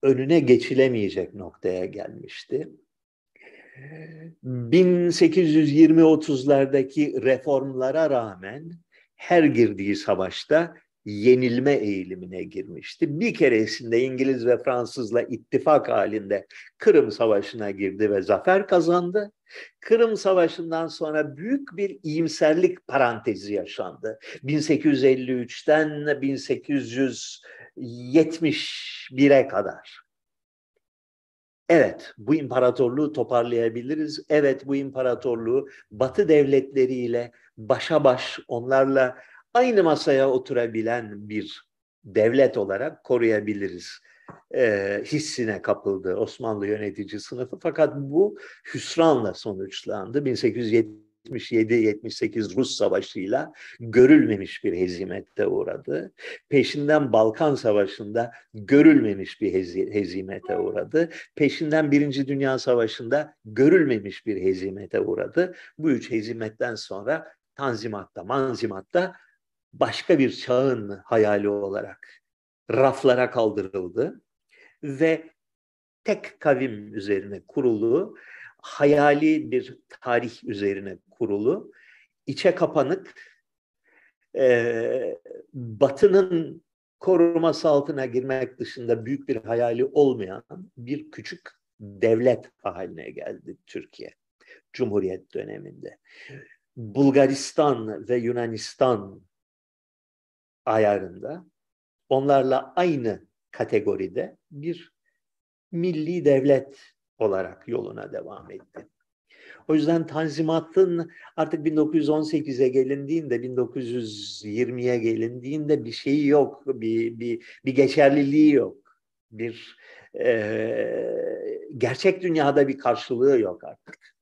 önüne geçilemeyecek noktaya gelmişti. 1820-30'lardaki reformlara rağmen her girdiği savaşta yenilme eğilimine girmişti. Bir keresinde İngiliz ve Fransızla ittifak halinde Kırım Savaşı'na girdi ve zafer kazandı. Kırım Savaşı'ndan sonra büyük bir iyimserlik parantezi yaşandı. 1853'ten 1871'e kadar. Evet, bu imparatorluğu toparlayabiliriz. Evet, bu imparatorluğu Batı devletleriyle başa baş onlarla aynı masaya oturabilen bir devlet olarak koruyabiliriz e, hissine kapıldı Osmanlı yönetici sınıfı. Fakat bu hüsranla sonuçlandı. 1877-78 Rus Savaşı'yla görülmemiş bir hezimette uğradı. Peşinden Balkan Savaşı'nda görülmemiş bir hezimete uğradı. Peşinden Birinci Dünya Savaşı'nda görülmemiş bir hezimete uğradı. Bu üç hezimetten sonra Tanzimat'ta, Manzimat'ta başka bir çağın hayali olarak raflara kaldırıldı ve tek kavim üzerine kurulu, hayali bir tarih üzerine kurulu, içe kapanık, e, Batı'nın koruması altına girmek dışında büyük bir hayali olmayan bir küçük devlet haline geldi Türkiye Cumhuriyet döneminde. Bulgaristan ve Yunanistan ayarında onlarla aynı kategoride bir milli devlet olarak yoluna devam etti. O yüzden Tanzimat'ın artık 1918'e gelindiğinde, 1920'ye gelindiğinde bir şeyi yok, bir, bir, bir geçerliliği yok. Bir e, gerçek dünyada bir karşılığı yok artık.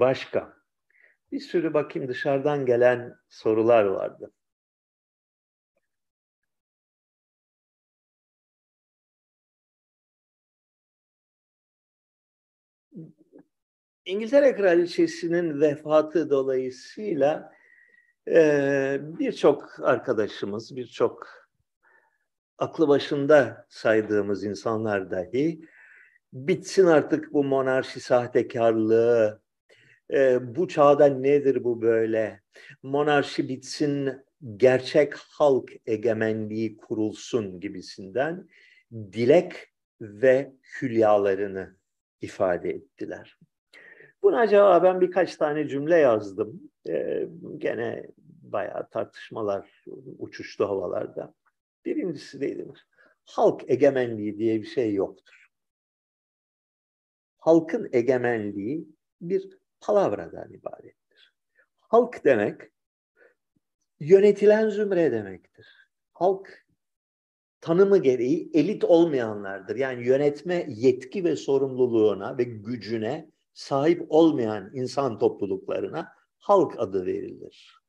Başka. Bir sürü bakayım dışarıdan gelen sorular vardı. İngiltere Kraliçesi'nin vefatı dolayısıyla e, birçok arkadaşımız, birçok aklı başında saydığımız insanlar dahi bitsin artık bu monarşi sahtekarlığı, e, bu çağda nedir bu böyle? Monarşi bitsin, gerçek halk egemenliği kurulsun gibisinden dilek ve hülyalarını ifade ettiler. Buna cevaben birkaç tane cümle yazdım. Ee, gene bayağı tartışmalar uçuştu havalarda. Birincisi neydi? Halk egemenliği diye bir şey yoktur. Halkın egemenliği bir palavradan ibarettir. Halk demek yönetilen zümre demektir. Halk tanımı gereği elit olmayanlardır. Yani yönetme yetki ve sorumluluğuna ve gücüne sahip olmayan insan topluluklarına halk adı verilir.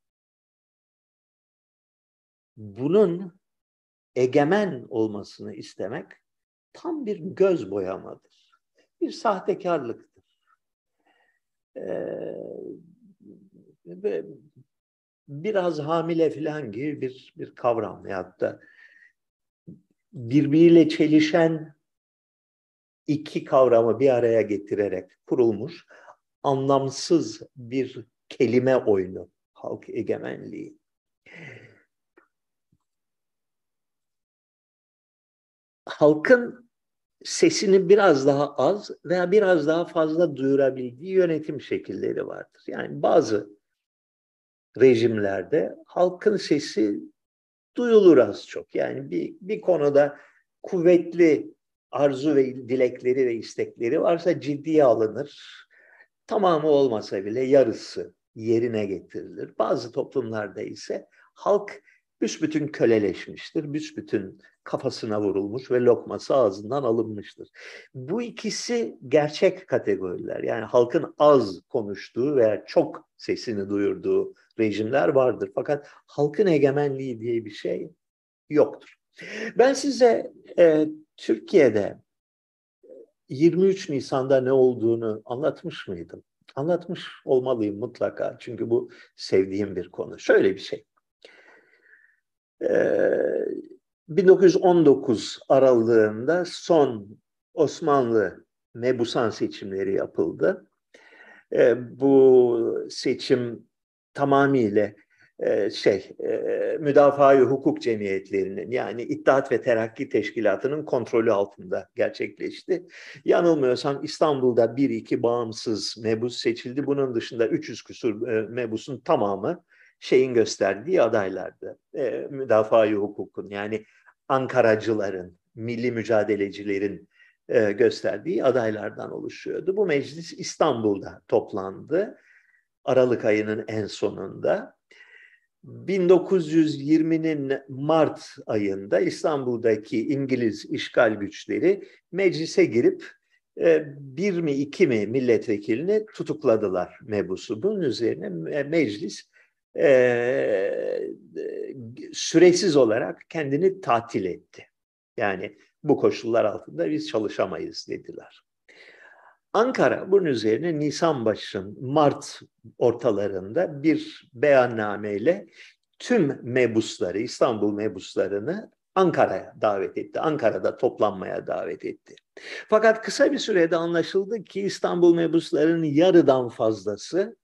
Bunun egemen olmasını istemek tam bir göz boyamadır. Bir sahtekarlık e, biraz hamile falan gibi bir, bir kavram veyahut da birbiriyle çelişen iki kavramı bir araya getirerek kurulmuş anlamsız bir kelime oyunu halk egemenliği. Halkın sesini biraz daha az veya biraz daha fazla duyurabildiği yönetim şekilleri vardır. Yani bazı rejimlerde halkın sesi duyulur az çok. Yani bir, bir konuda kuvvetli arzu ve dilekleri ve istekleri varsa ciddiye alınır. Tamamı olmasa bile yarısı yerine getirilir. Bazı toplumlarda ise halk büsbütün köleleşmiştir, büsbütün kafasına vurulmuş ve lokması ağzından alınmıştır. Bu ikisi gerçek kategoriler. Yani halkın az konuştuğu veya çok sesini duyurduğu rejimler vardır. Fakat halkın egemenliği diye bir şey yoktur. Ben size e, Türkiye'de 23 Nisan'da ne olduğunu anlatmış mıydım? Anlatmış olmalıyım mutlaka. Çünkü bu sevdiğim bir konu. Şöyle bir şey. 1919 ee, aralığında son Osmanlı mebusan seçimleri yapıldı. E, bu seçim tamamıyla e, şey e, müdafaa hukuk cemiyetlerinin yani İttihat ve Terakki Teşkilatı'nın kontrolü altında gerçekleşti. Yanılmıyorsam İstanbul'da bir iki bağımsız mebus seçildi. Bunun dışında 300 küsur e, mebusun tamamı şeyin gösterdiği adaylardı. E, müdafaa hukukun yani Ankaracıların, milli mücadelecilerin e, gösterdiği adaylardan oluşuyordu. Bu meclis İstanbul'da toplandı. Aralık ayının en sonunda. 1920'nin Mart ayında İstanbul'daki İngiliz işgal güçleri meclise girip e, bir mi iki mi milletvekilini tutukladılar mebusu. Bunun üzerine meclis e, süresiz olarak kendini tatil etti. Yani bu koşullar altında biz çalışamayız dediler. Ankara bunun üzerine Nisan başın Mart ortalarında bir beyannameyle tüm mebusları, İstanbul mebuslarını Ankara'ya davet etti. Ankara'da toplanmaya davet etti. Fakat kısa bir sürede anlaşıldı ki İstanbul mebuslarının yarıdan fazlası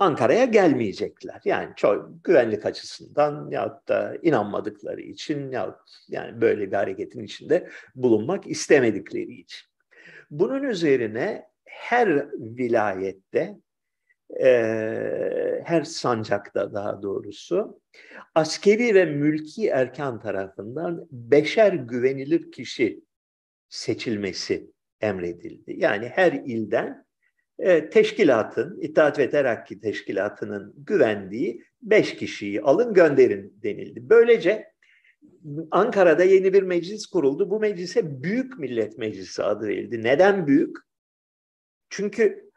Ankara'ya gelmeyecekler. Yani çok güvenlik açısından ya da inanmadıkları için ya yani böyle bir hareketin içinde bulunmak istemedikleri için. Bunun üzerine her vilayette, e, her sancakta daha doğrusu askeri ve mülki erkan tarafından beşer güvenilir kişi seçilmesi emredildi. Yani her ilden e, teşkilatın, İttihat ve Terakki Teşkilatı'nın güvendiği beş kişiyi alın gönderin denildi. Böylece Ankara'da yeni bir meclis kuruldu. Bu meclise Büyük Millet Meclisi adı verildi. Neden büyük? Çünkü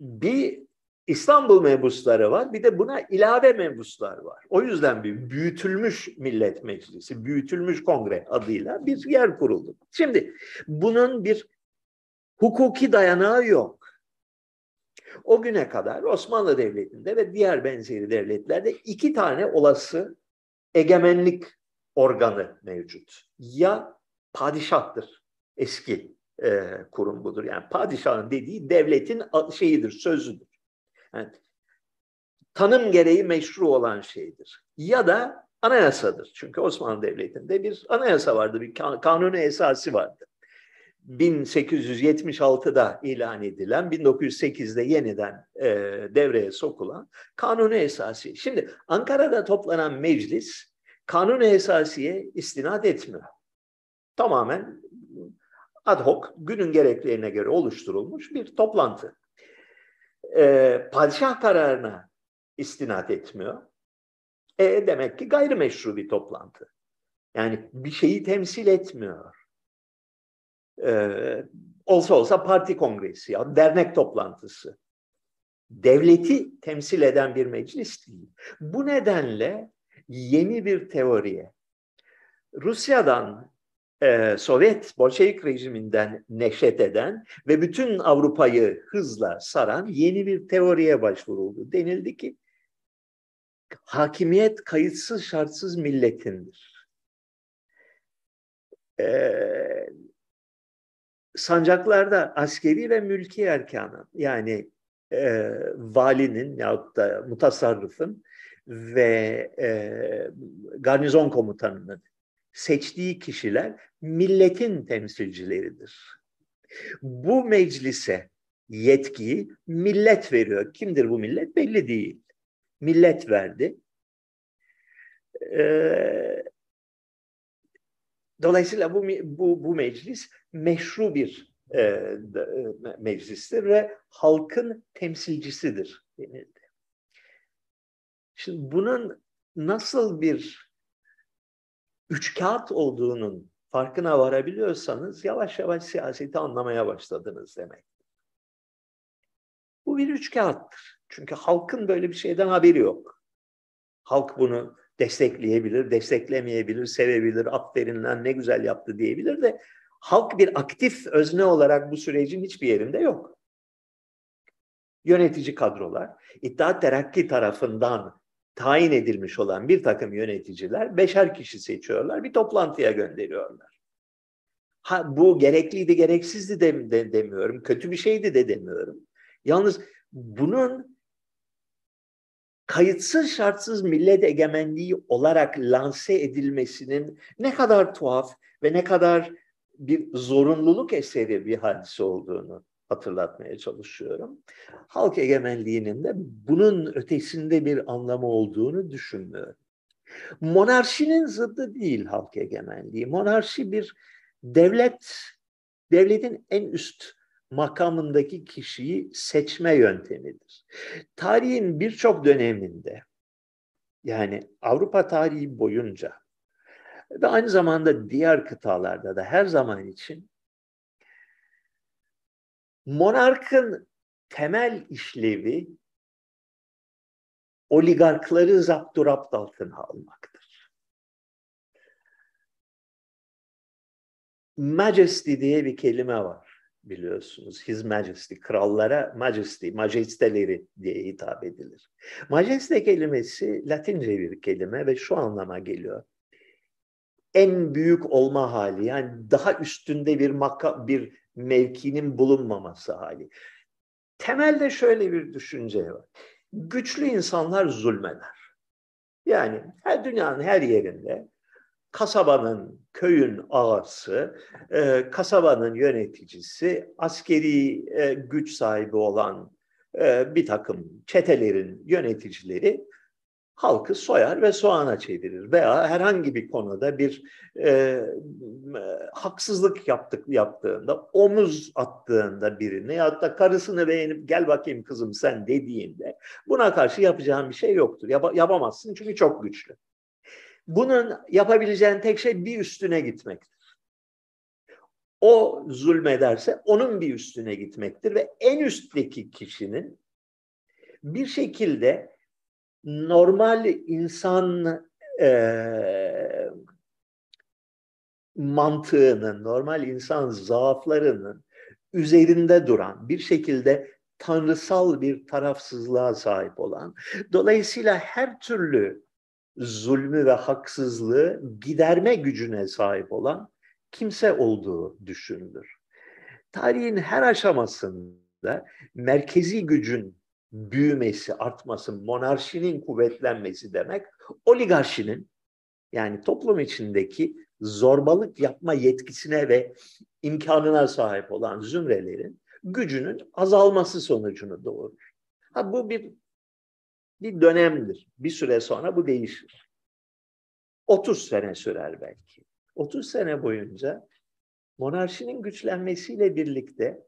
bir İstanbul mebusları var, bir de buna ilave mebuslar var. O yüzden bir büyütülmüş millet meclisi, büyütülmüş kongre adıyla bir yer kuruldu. Şimdi bunun bir hukuki dayanağı yok. O güne kadar Osmanlı Devleti'nde ve diğer benzeri devletlerde iki tane olası egemenlik organı mevcut. Ya padişahtır eski e, kurum budur. Yani padişahın dediği devletin şeyidir, sözüdür. Yani, tanım gereği meşru olan şeydir. Ya da anayasadır. Çünkü Osmanlı Devleti'nde bir anayasa vardı, bir kanunu esası vardı. 1876'da ilan edilen, 1908'de yeniden e, devreye sokulan kanunu esası. Şimdi Ankara'da toplanan meclis kanunu esasiye istinad etmiyor. Tamamen ad hoc, günün gereklerine göre oluşturulmuş bir toplantı. E, padişah kararına istinad etmiyor. E, demek ki gayrimeşru bir toplantı. Yani bir şeyi temsil etmiyor e, olsa olsa parti kongresi ya dernek toplantısı. Devleti temsil eden bir meclis değil. Bu nedenle yeni bir teoriye, Rusya'dan e, Sovyet Bolşevik rejiminden neşet eden ve bütün Avrupa'yı hızla saran yeni bir teoriye başvuruldu. Denildi ki hakimiyet kayıtsız şartsız milletindir. Ee, sancaklarda askeri ve mülki erkanı yani e, valinin yahut da mutasarrıfın ve e, garnizon komutanının seçtiği kişiler milletin temsilcileridir. Bu meclise yetkiyi millet veriyor. Kimdir bu millet? Belli değil. Millet verdi. Ee, Dolayısıyla bu, bu, bu meclis meşru bir e, e, meclistir ve halkın temsilcisidir denildi. Şimdi bunun nasıl bir üç kağıt olduğunun farkına varabiliyorsanız yavaş yavaş siyaseti anlamaya başladınız demek. Bu bir üç kağıttır. Çünkü halkın böyle bir şeyden haberi yok. Halk bunu destekleyebilir, desteklemeyebilir, sevebilir, aferin lan ne güzel yaptı diyebilir de halk bir aktif özne olarak bu sürecin hiçbir yerinde yok. Yönetici kadrolar, İttihat Terakki tarafından tayin edilmiş olan bir takım yöneticiler beşer kişi seçiyorlar, bir toplantıya gönderiyorlar. Ha, bu gerekliydi, gereksizdi de, de demiyorum. Kötü bir şeydi de demiyorum. Yalnız bunun kayıtsız şartsız millet egemenliği olarak lanse edilmesinin ne kadar tuhaf ve ne kadar bir zorunluluk eseri bir hadise olduğunu hatırlatmaya çalışıyorum. Halk egemenliğinin de bunun ötesinde bir anlamı olduğunu düşünmüyorum. Monarşinin zıddı değil halk egemenliği. Monarşi bir devlet, devletin en üst makamındaki kişiyi seçme yöntemidir. Tarihin birçok döneminde yani Avrupa tarihi boyunca ve aynı zamanda diğer kıtalarda da her zaman için monarkın temel işlevi oligarkları zapturapt altına almaktır. Majesty diye bir kelime var biliyorsunuz. His Majesty, krallara Majesty, majesteleri diye hitap edilir. Majeste kelimesi Latince bir kelime ve şu anlama geliyor. En büyük olma hali, yani daha üstünde bir maka, bir mevkinin bulunmaması hali. Temelde şöyle bir düşünce var. Güçlü insanlar zulmeder. Yani her dünyanın her yerinde kasabanın, köyün ağası, e, kasabanın yöneticisi, askeri e, güç sahibi olan e, bir takım çetelerin yöneticileri halkı soyar ve soğana çevirir veya herhangi bir konuda bir e, haksızlık yaptık yaptığında omuz attığında birini ya da karısını beğenip gel bakayım kızım sen dediğinde buna karşı yapacağın bir şey yoktur. Yap yapamazsın çünkü çok güçlü. Bunun yapabileceğin tek şey bir üstüne gitmektir. O zulmederse onun bir üstüne gitmektir ve en üstteki kişinin bir şekilde normal insan e, mantığının, normal insan zaaflarının üzerinde duran bir şekilde tanrısal bir tarafsızlığa sahip olan, dolayısıyla her türlü zulmü ve haksızlığı giderme gücüne sahip olan kimse olduğu düşünülür. Tarihin her aşamasında merkezi gücün büyümesi, artması, monarşinin kuvvetlenmesi demek oligarşinin yani toplum içindeki zorbalık yapma yetkisine ve imkanına sahip olan zümrelerin gücünün azalması sonucunu doğurur. Ha, bu bir bir dönemdir. Bir süre sonra bu değişir. 30 sene sürer belki. 30 sene boyunca monarşinin güçlenmesiyle birlikte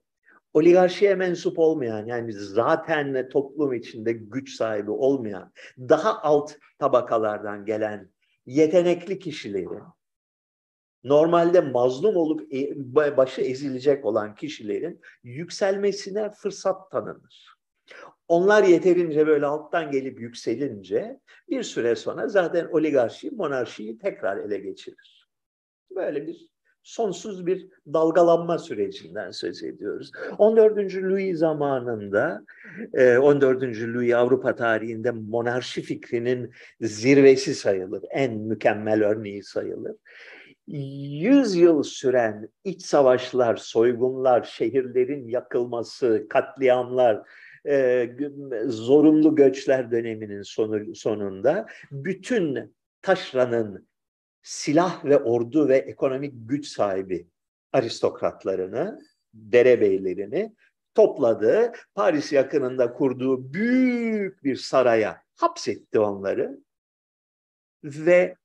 oligarşiye mensup olmayan yani zaten toplum içinde güç sahibi olmayan daha alt tabakalardan gelen yetenekli kişilerin normalde mazlum olup e, başı ezilecek olan kişilerin yükselmesine fırsat tanınır. Onlar yeterince böyle alttan gelip yükselince bir süre sonra zaten oligarşi monarşiyi tekrar ele geçirir. Böyle bir sonsuz bir dalgalanma sürecinden söz ediyoruz. 14. Louis zamanında, 14. E, Louis Avrupa tarihinde monarşi fikrinin zirvesi sayılır, en mükemmel örneği sayılır. Yüz yıl süren iç savaşlar, soygunlar, şehirlerin yakılması, katliamlar, e, zorunlu göçler döneminin sonu, sonunda bütün taşranın silah ve ordu ve ekonomik güç sahibi aristokratlarını, derebeylerini topladı. Paris yakınında kurduğu büyük bir saraya hapsetti onları ve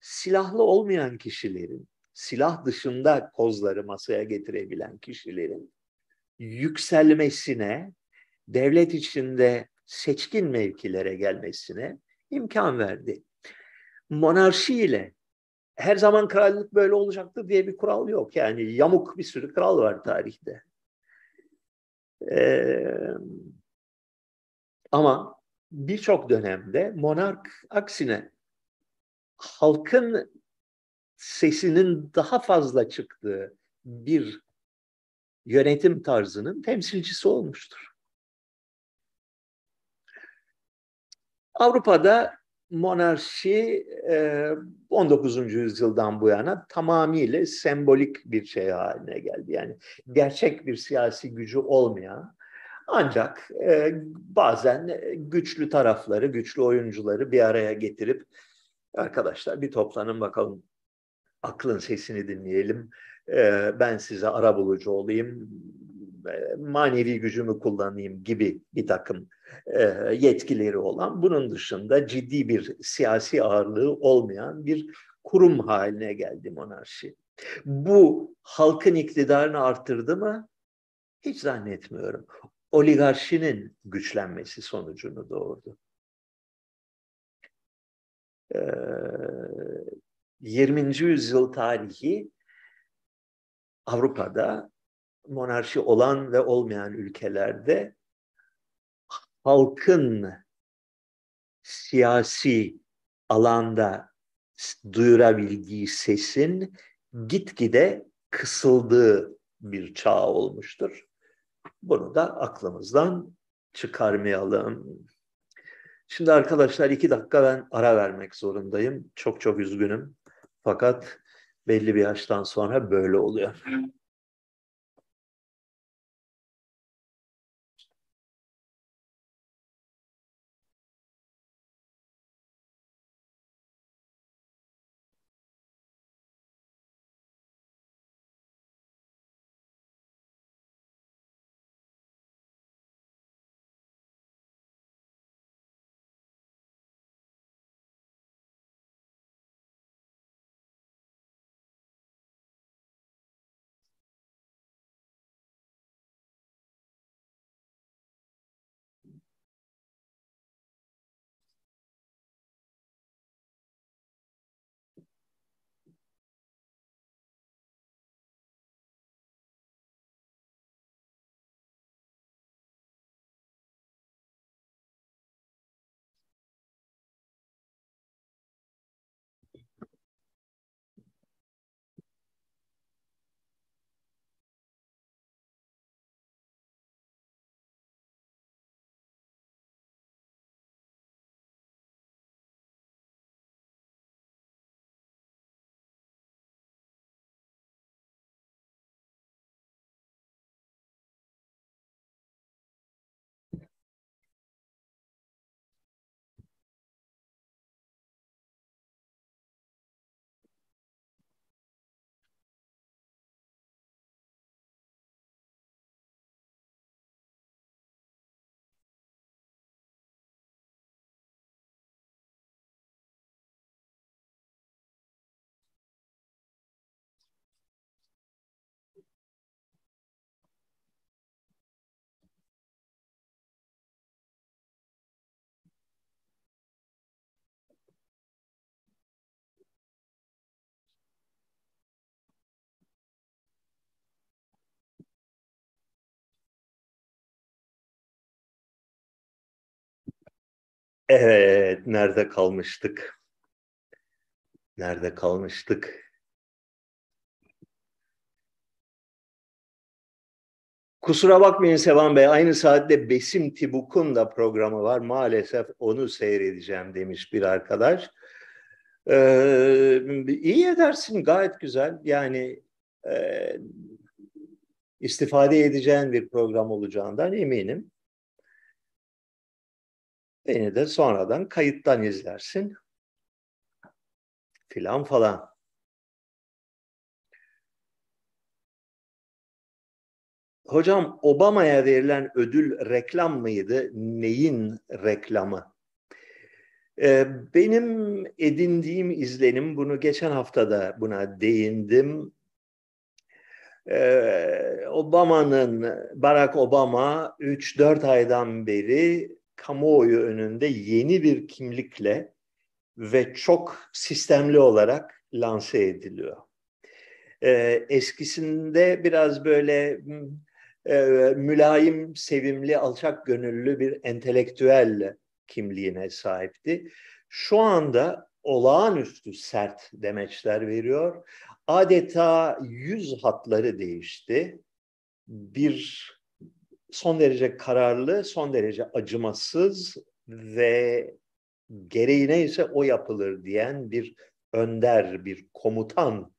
silahlı olmayan kişilerin, silah dışında kozları masaya getirebilen kişilerin yükselmesine, devlet içinde seçkin mevkilere gelmesine imkan verdi. Monarşi ile her zaman krallık böyle olacaktır diye bir kural yok. Yani yamuk bir sürü kral var tarihte. Ee, ama birçok dönemde monark aksine halkın sesinin daha fazla çıktığı bir yönetim tarzının temsilcisi olmuştur. Avrupa'da monarşi 19. yüzyıldan bu yana tamamıyla sembolik bir şey haline geldi. Yani gerçek bir siyasi gücü olmayan ancak bazen güçlü tarafları, güçlü oyuncuları bir araya getirip arkadaşlar bir toplanın bakalım aklın sesini dinleyelim. Ben size ara bulucu olayım manevi gücümü kullanayım gibi bir takım e, yetkileri olan, bunun dışında ciddi bir siyasi ağırlığı olmayan bir kurum haline geldi monarşi. Bu halkın iktidarını arttırdı mı? Hiç zannetmiyorum. Oligarşinin güçlenmesi sonucunu doğurdu. Ee, 20. yüzyıl tarihi Avrupa'da monarşi olan ve olmayan ülkelerde halkın siyasi alanda duyurabildiği sesin gitgide kısıldığı bir çağ olmuştur. Bunu da aklımızdan çıkarmayalım. Şimdi arkadaşlar iki dakika ben ara vermek zorundayım. Çok çok üzgünüm. Fakat belli bir yaştan sonra böyle oluyor. Evet, nerede kalmıştık? Nerede kalmıştık? Kusura bakmayın Sevan Bey, aynı saatte Besim Tibuk'un da programı var. Maalesef onu seyredeceğim demiş bir arkadaş. Ee, iyi edersin, gayet güzel. Yani e, istifade edeceğin bir program olacağından eminim. Beni de sonradan kayıttan izlersin. Filan falan. Hocam Obama'ya verilen ödül reklam mıydı? Neyin reklamı? Ee, benim edindiğim izlenim, bunu geçen hafta da buna değindim. Ee, Obama'nın, Barack Obama 3-4 aydan beri kamuoyu önünde yeni bir kimlikle ve çok sistemli olarak lanse ediliyor. Ee, eskisinde biraz böyle e, mülayim, sevimli, alçak gönüllü bir entelektüel kimliğine sahipti. Şu anda olağanüstü sert demeçler veriyor. Adeta yüz hatları değişti. Bir son derece kararlı, son derece acımasız ve gereği neyse o yapılır diyen bir önder, bir komutan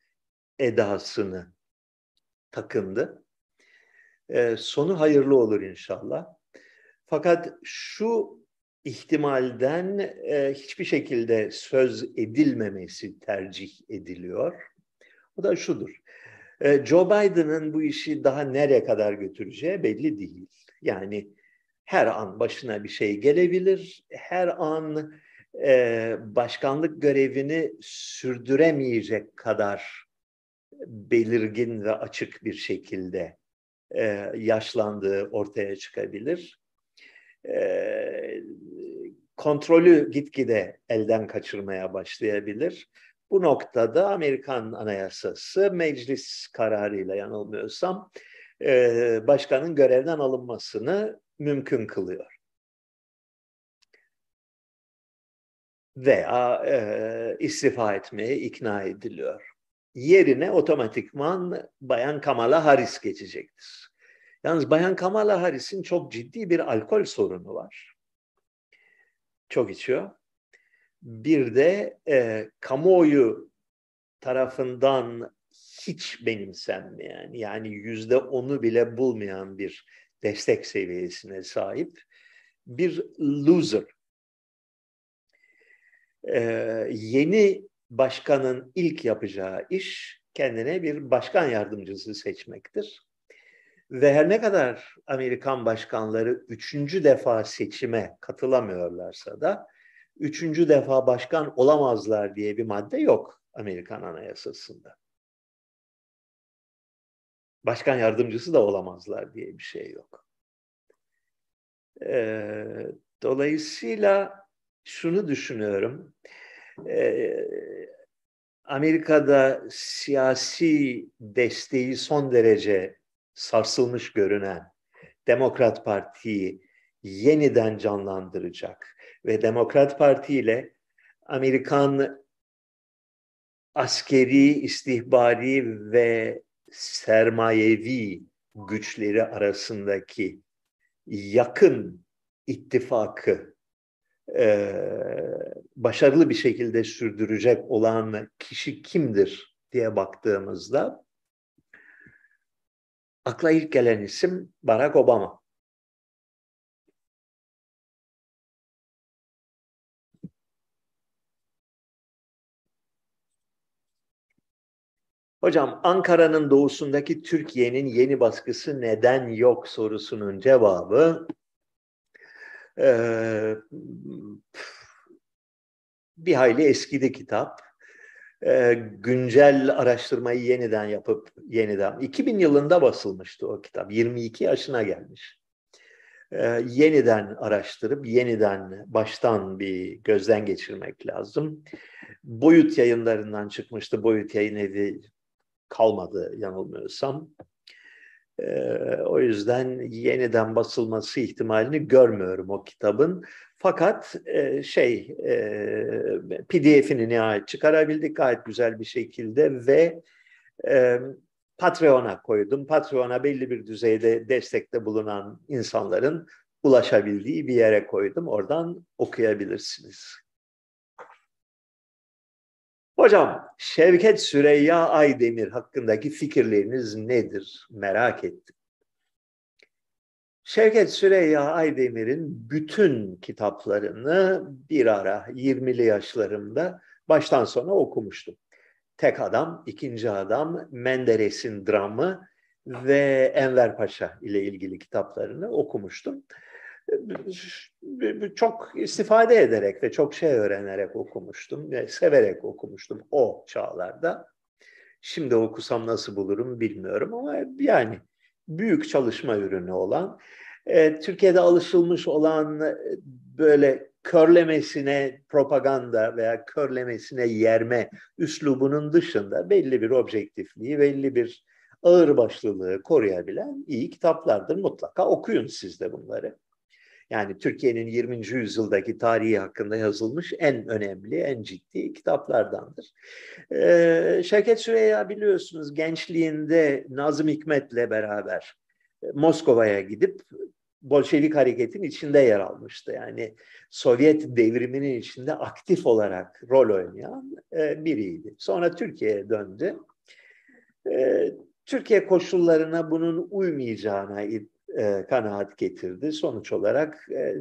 edasını takındı. E, sonu hayırlı olur inşallah. Fakat şu ihtimalden e, hiçbir şekilde söz edilmemesi tercih ediliyor. O da şudur. E, Joe Biden'ın bu işi daha nereye kadar götüreceği belli değil. Yani her an başına bir şey gelebilir. Her an e, başkanlık görevini sürdüremeyecek kadar belirgin ve açık bir şekilde e, yaşlandığı ortaya çıkabilir. E, kontrolü gitgide elden kaçırmaya başlayabilir. Bu noktada Amerikan Anayasası meclis kararıyla yanılmıyorsam e, başkanın görevden alınmasını mümkün kılıyor. Veya e, istifa etmeye ikna ediliyor. Yerine otomatikman Bayan Kamala Harris geçecektir. Yalnız Bayan Kamala Harris'in çok ciddi bir alkol sorunu var. Çok içiyor. Bir de e, kamuoyu tarafından hiç benimsenmeyen yani yüzde onu bile bulmayan bir destek seviyesine sahip bir loser. Ee, yeni başkanın ilk yapacağı iş kendine bir başkan yardımcısı seçmektir. Ve her ne kadar Amerikan başkanları üçüncü defa seçime katılamıyorlarsa da üçüncü defa başkan olamazlar diye bir madde yok Amerikan Anayasası'nda başkan yardımcısı da olamazlar diye bir şey yok. E, dolayısıyla şunu düşünüyorum. E, Amerika'da siyasi desteği son derece sarsılmış görünen Demokrat Parti'yi yeniden canlandıracak ve Demokrat Parti ile Amerikan askeri, istihbari ve sermayevi güçleri arasındaki yakın ittifakı e, başarılı bir şekilde sürdürecek olan kişi kimdir diye baktığımızda akla ilk gelen isim Barack Obama. Hocam Ankara'nın doğusundaki Türkiye'nin yeni baskısı neden yok sorusunun cevabı e, bir hayli eskidi kitap. E, güncel araştırmayı yeniden yapıp yeniden 2000 yılında basılmıştı o kitap. 22 yaşına gelmiş. E, yeniden araştırıp yeniden baştan bir gözden geçirmek lazım. Boyut yayınlarından çıkmıştı. Boyut yayın evi kalmadı yanılmıyorsam. Ee, o yüzden yeniden basılması ihtimalini görmüyorum o kitabın. Fakat e, şey e, PDF'ini nihayet çıkarabildik gayet güzel bir şekilde ve e, Patreon'a koydum. Patreon'a belli bir düzeyde destekte bulunan insanların ulaşabildiği bir yere koydum. Oradan okuyabilirsiniz. Hocam Şevket Süreyya Aydemir hakkındaki fikirleriniz nedir? Merak ettim. Şevket Süreyya Aydemir'in bütün kitaplarını bir ara 20'li yaşlarımda baştan sona okumuştum. Tek Adam, İkinci Adam, Menderes'in Dramı ve Enver Paşa ile ilgili kitaplarını okumuştum çok istifade ederek ve çok şey öğrenerek okumuştum ve severek okumuştum o çağlarda. Şimdi okusam nasıl bulurum bilmiyorum ama yani büyük çalışma ürünü olan, e, Türkiye'de alışılmış olan e, böyle körlemesine propaganda veya körlemesine yerme üslubunun dışında belli bir objektifliği, belli bir ağırbaşlılığı koruyabilen iyi kitaplardır. Mutlaka okuyun siz de bunları. Yani Türkiye'nin 20. yüzyıldaki tarihi hakkında yazılmış en önemli, en ciddi kitaplardandır. Ee, Şevket Süreyya biliyorsunuz gençliğinde Nazım Hikmet'le beraber e, Moskova'ya gidip Bolşevik hareketin içinde yer almıştı. Yani Sovyet devriminin içinde aktif olarak rol oynayan e, biriydi. Sonra Türkiye'ye döndü. E, Türkiye koşullarına bunun uymayacağına e, kanaat getirdi. Sonuç olarak e,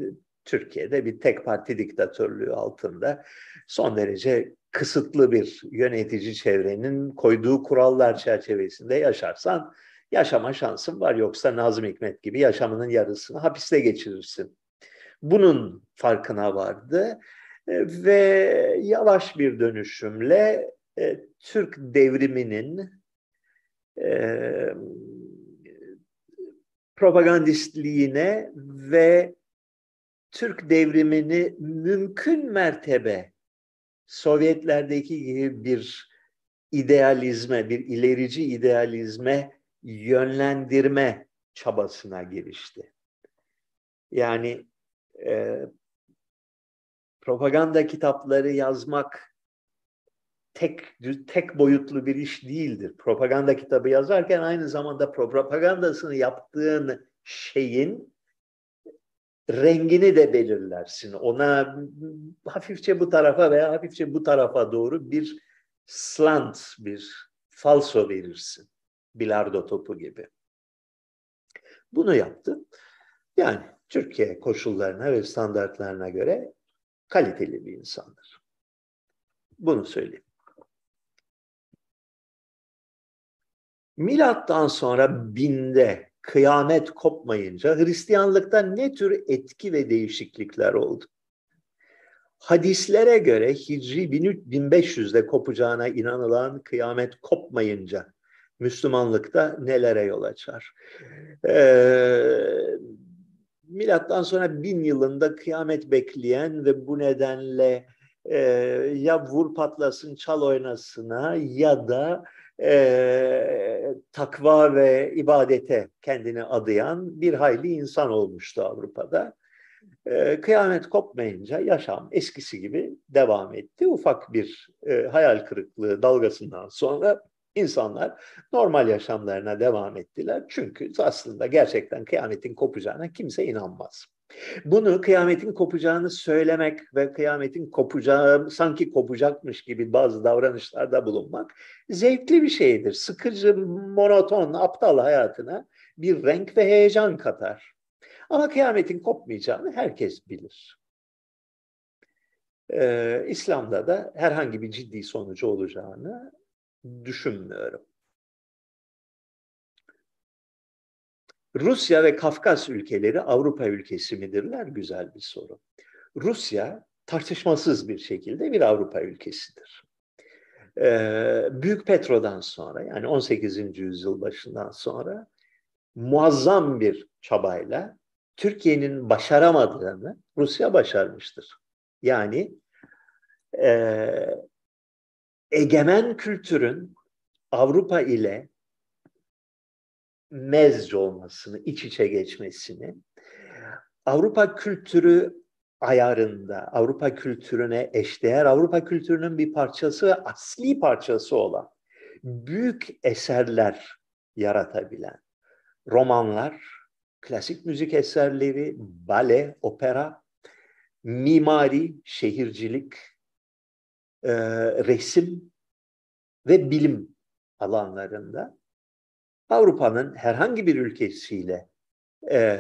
Türkiye'de bir tek parti diktatörlüğü altında son derece kısıtlı bir yönetici çevrenin koyduğu kurallar çerçevesinde yaşarsan yaşama şansın var. Yoksa Nazım Hikmet gibi yaşamının yarısını hapiste geçirirsin. Bunun farkına vardı e, ve yavaş bir dönüşümle e, Türk devriminin e, propagandistliğine ve Türk devrimini mümkün mertebe Sovyetlerdeki gibi bir idealizme, bir ilerici idealizme yönlendirme çabasına girişti. Yani e, propaganda kitapları yazmak tek tek boyutlu bir iş değildir. Propaganda kitabı yazarken aynı zamanda propagandasını yaptığın şeyin rengini de belirlersin. Ona hafifçe bu tarafa veya hafifçe bu tarafa doğru bir slant, bir falso verirsin. Bilardo topu gibi. Bunu yaptı. Yani Türkiye koşullarına ve standartlarına göre kaliteli bir insandır. Bunu söyleyeyim. Milattan sonra binde kıyamet kopmayınca Hristiyanlıkta ne tür etki ve değişiklikler oldu? Hadislere göre Hicri 1500'de kopacağına inanılan kıyamet kopmayınca Müslümanlıkta nelere yol açar? Ee, milattan sonra bin yılında kıyamet bekleyen ve bu nedenle e, ya vur patlasın çal oynasına ya da e, takva ve ibadete kendini adayan bir hayli insan olmuştu Avrupa'da. E, kıyamet kopmayınca yaşam eskisi gibi devam etti. Ufak bir e, hayal kırıklığı dalgasından sonra insanlar normal yaşamlarına devam ettiler. Çünkü aslında gerçekten kıyametin kopacağına kimse inanmaz. Bunu kıyametin kopacağını söylemek ve kıyametin kopacağı sanki kopacakmış gibi bazı davranışlarda bulunmak zevkli bir şeydir. Sıkıcı, monoton, aptal hayatına bir renk ve heyecan katar. Ama kıyametin kopmayacağını herkes bilir. Ee, İslam'da da herhangi bir ciddi sonucu olacağını düşünmüyorum. Rusya ve Kafkas ülkeleri Avrupa ülkesi midirler? Güzel bir soru. Rusya tartışmasız bir şekilde bir Avrupa ülkesidir. Ee, Büyük Petro'dan sonra yani 18. yüzyıl başından sonra muazzam bir çabayla Türkiye'nin başaramadığını Rusya başarmıştır. Yani e, egemen kültürün Avrupa ile mezc olmasını, iç içe geçmesini, Avrupa kültürü ayarında, Avrupa kültürüne eşdeğer, Avrupa kültürünün bir parçası ve asli parçası olan büyük eserler yaratabilen romanlar, klasik müzik eserleri, bale, opera, mimari, şehircilik, e, resim ve bilim alanlarında Avrupa'nın herhangi bir ülkesiyle e,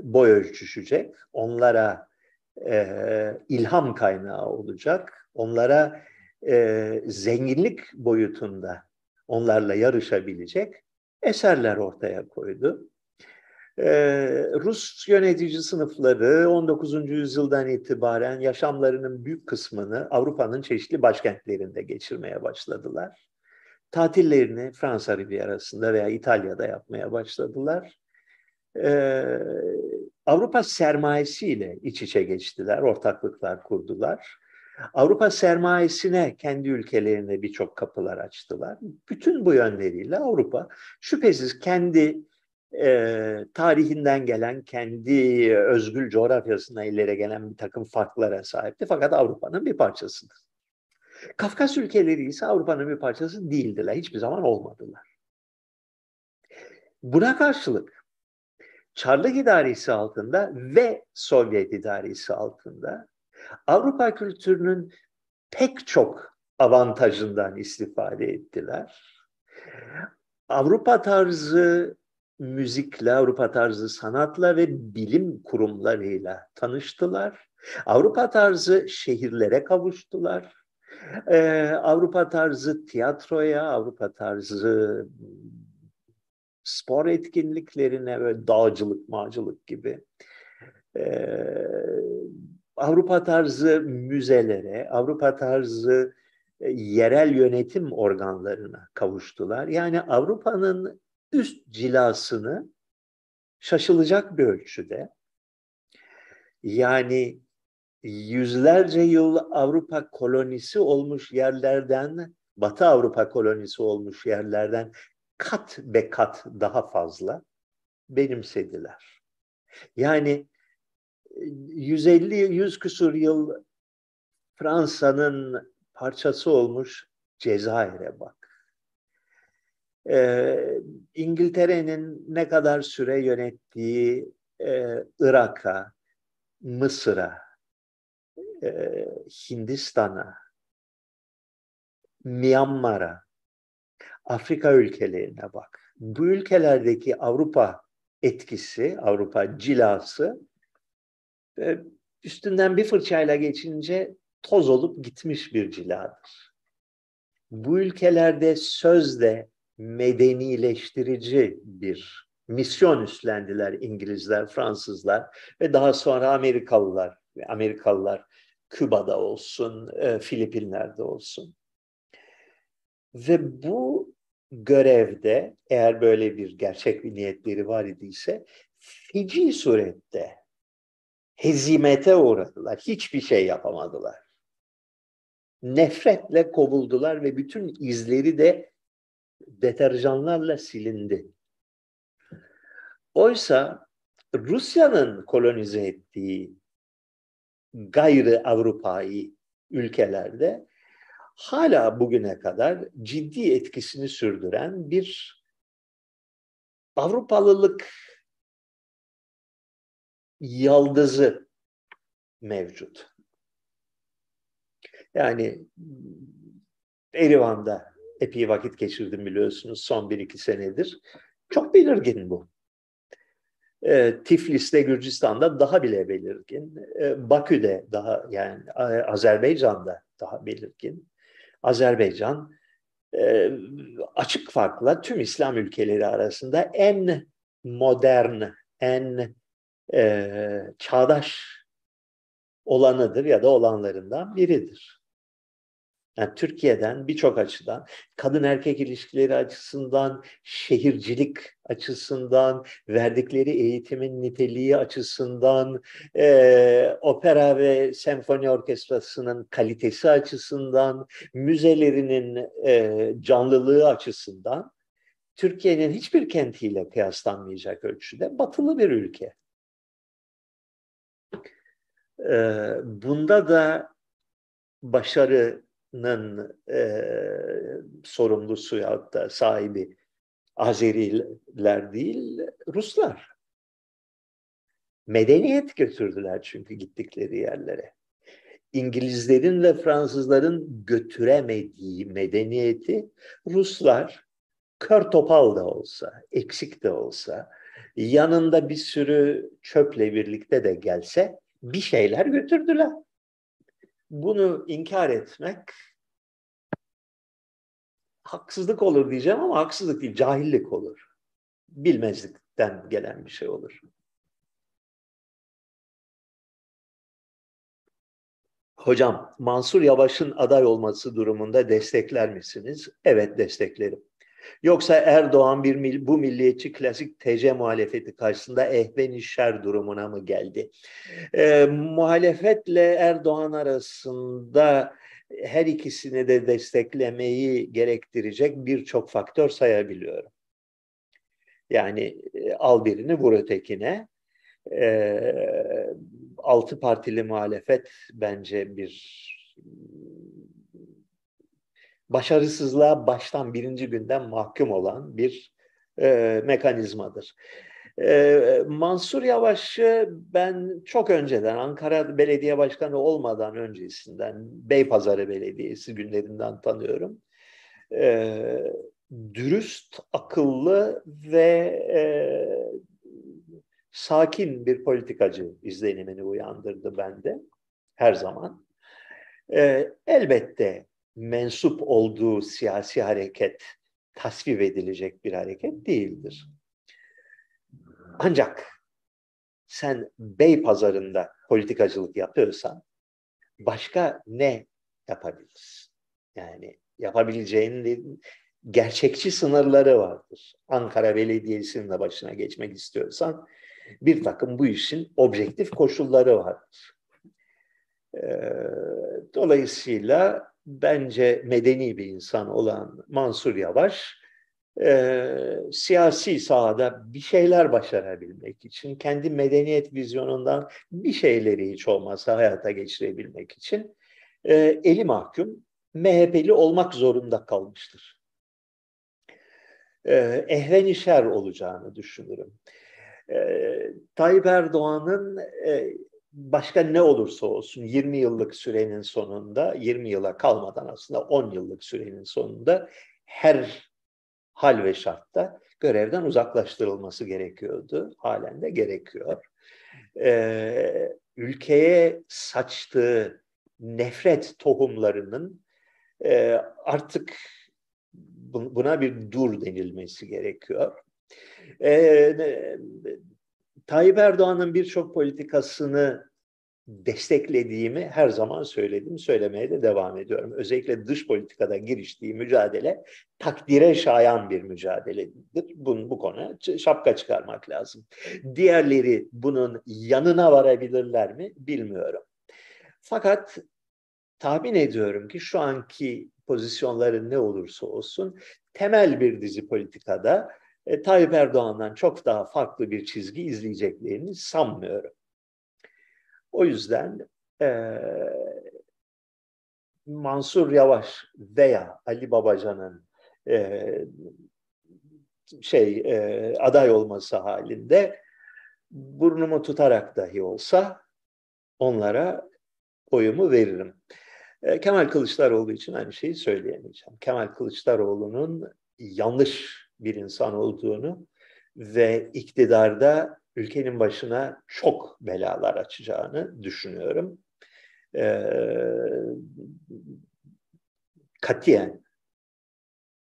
boy ölçüşecek, onlara e, ilham kaynağı olacak, onlara e, zenginlik boyutunda onlarla yarışabilecek eserler ortaya koydu. Ee, Rus yönetici sınıfları 19. yüzyıldan itibaren yaşamlarının büyük kısmını Avrupa'nın çeşitli başkentlerinde geçirmeye başladılar. Tatillerini Fransa Rivierası'nda veya İtalya'da yapmaya başladılar. Ee, Avrupa sermayesiyle iç içe geçtiler, ortaklıklar kurdular. Avrupa sermayesine kendi ülkelerine birçok kapılar açtılar. Bütün bu yönleriyle Avrupa şüphesiz kendi e, tarihinden gelen, kendi özgül coğrafyasına ileri gelen bir takım farklara sahipti. Fakat Avrupa'nın bir parçasıdır. Kafkas ülkeleri ise Avrupa'nın bir parçası değildiler. Hiçbir zaman olmadılar. Buna karşılık Çarlık idaresi altında ve Sovyet idaresi altında Avrupa kültürünün pek çok avantajından istifade ettiler. Avrupa tarzı müzikle, Avrupa tarzı sanatla ve bilim kurumlarıyla tanıştılar. Avrupa tarzı şehirlere kavuştular. Ee, Avrupa tarzı tiyatroya, Avrupa tarzı spor etkinliklerine ve dağcılık, mağcılık gibi. Ee, Avrupa tarzı müzelere, Avrupa tarzı e, yerel yönetim organlarına kavuştular. Yani Avrupa'nın üst cilasını şaşılacak bir ölçüde yani yüzlerce yıl Avrupa kolonisi olmuş yerlerden, Batı Avrupa kolonisi olmuş yerlerden kat be kat daha fazla benimsediler. Yani 150-100 küsur yıl Fransa'nın parçası olmuş Cezayir'e bak. Ee, İngiltere'nin ne kadar süre yönettiği e, Irak'a, Mısır'a, e, Hindistan'a, Myanmar'a, Afrika ülkelerine bak. Bu ülkelerdeki Avrupa etkisi, Avrupa cilası e, üstünden bir fırçayla geçince toz olup gitmiş bir ciladır. Bu ülkelerde sözde medenileştirici bir misyon üstlendiler İngilizler, Fransızlar ve daha sonra Amerikalılar. Amerikalılar Küba'da olsun, e, Filipinler'de olsun. Ve bu görevde eğer böyle bir gerçek bir niyetleri var idiyse feci surette hezimete uğradılar. Hiçbir şey yapamadılar. Nefretle kovuldular ve bütün izleri de deterjanlarla silindi. Oysa Rusya'nın kolonize ettiği gayrı Avrupa'yı ülkelerde hala bugüne kadar ciddi etkisini sürdüren bir Avrupalılık yaldızı mevcut. Yani Erivan'da epey vakit geçirdim biliyorsunuz son bir iki senedir. Çok belirgin bu. E, Tiflis'te Gürcistan'da daha bile belirgin. E, Bakü'de daha yani Azerbaycan'da daha belirgin. Azerbaycan e, açık farkla tüm İslam ülkeleri arasında en modern, en e, çağdaş olanıdır ya da olanlarından biridir. Yani Türkiye'den birçok açıdan, kadın erkek ilişkileri açısından, şehircilik açısından, verdikleri eğitimin niteliği açısından, e, opera ve senfoni orkestrasının kalitesi açısından, müzelerinin e, canlılığı açısından Türkiye'nin hiçbir kentiyle kıyaslanmayacak ölçüde batılı bir ülke. E, bunda da başarı e, sorumlusu ya da sahibi Azeriler değil, Ruslar. Medeniyet götürdüler çünkü gittikleri yerlere. İngilizlerin ve Fransızların götüremediği medeniyeti Ruslar kör topal da olsa, eksik de olsa, yanında bir sürü çöple birlikte de gelse bir şeyler götürdüler bunu inkar etmek haksızlık olur diyeceğim ama haksızlık değil, cahillik olur. Bilmezlikten gelen bir şey olur. Hocam, Mansur Yavaş'ın aday olması durumunda destekler misiniz? Evet, desteklerim. Yoksa Erdoğan bir bu milliyetçi klasik TC muhalefeti karşısında ehven şer durumuna mı geldi? E, muhalefetle Erdoğan arasında her ikisini de desteklemeyi gerektirecek birçok faktör sayabiliyorum. Yani e, al birini vur ötekine. E, altı partili muhalefet bence bir başarısızlığa baştan birinci günden mahkum olan bir e, mekanizmadır. Ee, Mansur Yavaş'ı ben çok önceden Ankara Belediye Başkanı olmadan öncesinden Beypazarı Belediyesi günlerinden tanıyorum. Ee, dürüst, akıllı ve e, sakin bir politikacı izlenimini uyandırdı bende her zaman. Ee, elbette mensup olduğu siyasi hareket tasvip edilecek bir hareket değildir. Ancak sen bey pazarında politikacılık yapıyorsan başka ne yapabilirsin? Yani yapabileceğinin gerçekçi sınırları vardır. Ankara Belediyesi'nin de başına geçmek istiyorsan bir takım bu işin objektif koşulları vardır. Ee, dolayısıyla bence medeni bir insan olan Mansur Yavaş e, siyasi sahada bir şeyler başarabilmek için, kendi medeniyet vizyonundan bir şeyleri hiç olmazsa hayata geçirebilmek için e, eli mahkum MHP'li olmak zorunda kalmıştır. E, ehven olacağını düşünürüm. E, Tayyip Erdoğan'ın e, başka ne olursa olsun 20 yıllık sürenin sonunda, 20 yıla kalmadan aslında 10 yıllık sürenin sonunda her hal ve şartta görevden uzaklaştırılması gerekiyordu. Halen de gerekiyor. Ee, ülkeye saçtığı nefret tohumlarının e, artık buna bir dur denilmesi gerekiyor. Ee, Tayyip Erdoğan'ın birçok politikasını desteklediğimi her zaman söyledim, söylemeye de devam ediyorum. Özellikle dış politikada giriştiği mücadele takdire şayan bir mücadeledir. Bunu, bu konu şapka çıkarmak lazım. Diğerleri bunun yanına varabilirler mi bilmiyorum. Fakat tahmin ediyorum ki şu anki pozisyonları ne olursa olsun temel bir dizi politikada e, Tayyip Erdoğan'dan çok daha farklı bir çizgi izleyeceklerini sanmıyorum. O yüzden e, Mansur Yavaş veya Ali Babacan'ın e, şey e, aday olması halinde burnumu tutarak dahi olsa onlara oyumu veririm. E, Kemal Kılıçdaroğlu için aynı şeyi söyleyemeyeceğim. Kemal Kılıçdaroğlu'nun yanlış bir insan olduğunu ve iktidarda ülkenin başına çok belalar açacağını düşünüyorum. Ee, katiyen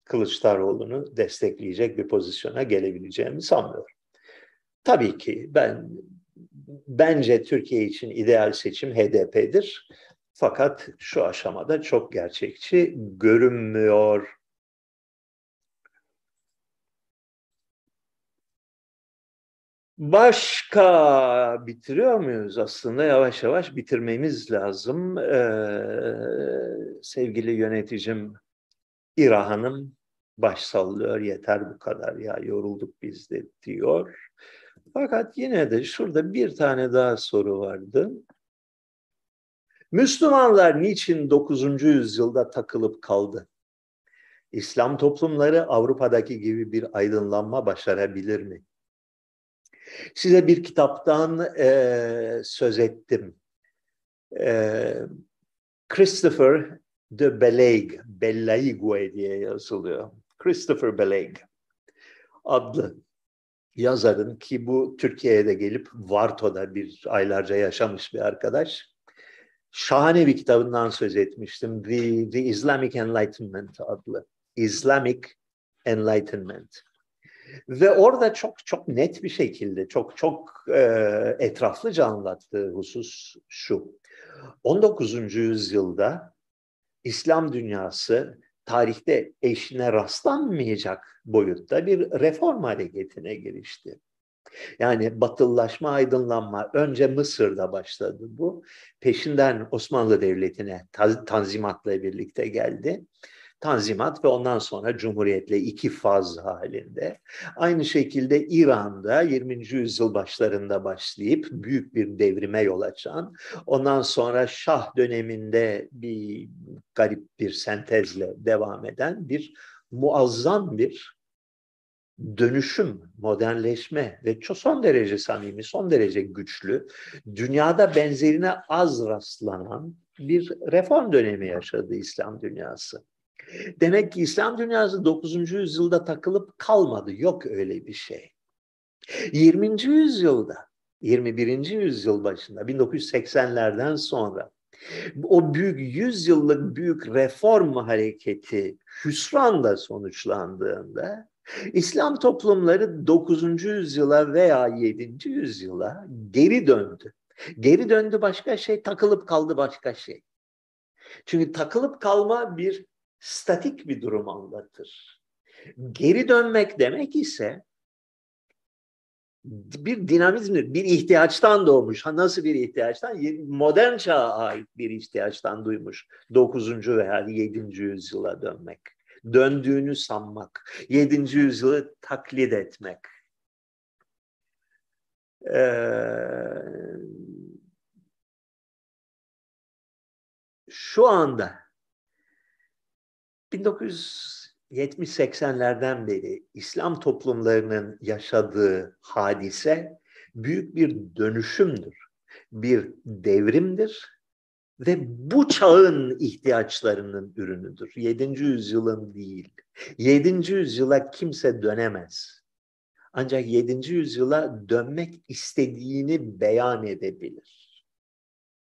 Kılıçdaroğlu'nu destekleyecek bir pozisyona gelebileceğimi sanmıyorum. Tabii ki ben bence Türkiye için ideal seçim HDP'dir. Fakat şu aşamada çok gerçekçi görünmüyor. Başka bitiriyor muyuz aslında? Yavaş yavaş bitirmemiz lazım. Ee, sevgili yöneticim İra Hanım baş sallıyor. Yeter bu kadar ya yorulduk biz de diyor. Fakat yine de şurada bir tane daha soru vardı. Müslümanlar niçin 9. yüzyılda takılıp kaldı? İslam toplumları Avrupa'daki gibi bir aydınlanma başarabilir mi? Size bir kitaptan e, söz ettim. E, Christopher de Beleg, Bellaigue diye yazılıyor. Christopher Beleg adlı yazarın ki bu Türkiye'ye de gelip Varto'da bir aylarca yaşamış bir arkadaş. Şahane bir kitabından söz etmiştim. The, The Islamic Enlightenment adlı. Islamic Enlightenment. Ve orada çok çok net bir şekilde, çok çok e, etraflıca anlattığı husus şu. 19. yüzyılda İslam dünyası tarihte eşine rastlanmayacak boyutta bir reform hareketine girişti. Yani batıllaşma, aydınlanma önce Mısır'da başladı bu. Peşinden Osmanlı Devleti'ne tanzimatla birlikte geldi. Tanzimat ve ondan sonra Cumhuriyet'le iki faz halinde. Aynı şekilde İran'da 20. yüzyıl başlarında başlayıp büyük bir devrime yol açan, ondan sonra Şah döneminde bir garip bir sentezle devam eden bir muazzam bir dönüşüm, modernleşme ve çok son derece samimi, son derece güçlü, dünyada benzerine az rastlanan bir reform dönemi yaşadı İslam dünyası. Demek ki İslam dünyası 9. yüzyılda takılıp kalmadı. Yok öyle bir şey. 20. yüzyılda, 21. yüzyıl başında, 1980'lerden sonra o büyük yüzyıllık büyük reform hareketi hüsranla sonuçlandığında İslam toplumları 9. yüzyıla veya 7. yüzyıla geri döndü. Geri döndü başka şey, takılıp kaldı başka şey. Çünkü takılıp kalma bir statik bir durum anlatır. Geri dönmek demek ise bir dinamizmdir, bir ihtiyaçtan doğmuş. Ha, nasıl bir ihtiyaçtan? Modern çağa ait bir ihtiyaçtan duymuş. 9. veya 7. yüzyıla dönmek. Döndüğünü sanmak. 7. yüzyılı taklit etmek. Ee, şu anda 1970-80'lerden beri İslam toplumlarının yaşadığı hadise büyük bir dönüşümdür, bir devrimdir ve bu çağın ihtiyaçlarının ürünüdür. 7. yüzyılın değil. 7. yüzyıla kimse dönemez. Ancak 7. yüzyıla dönmek istediğini beyan edebilir.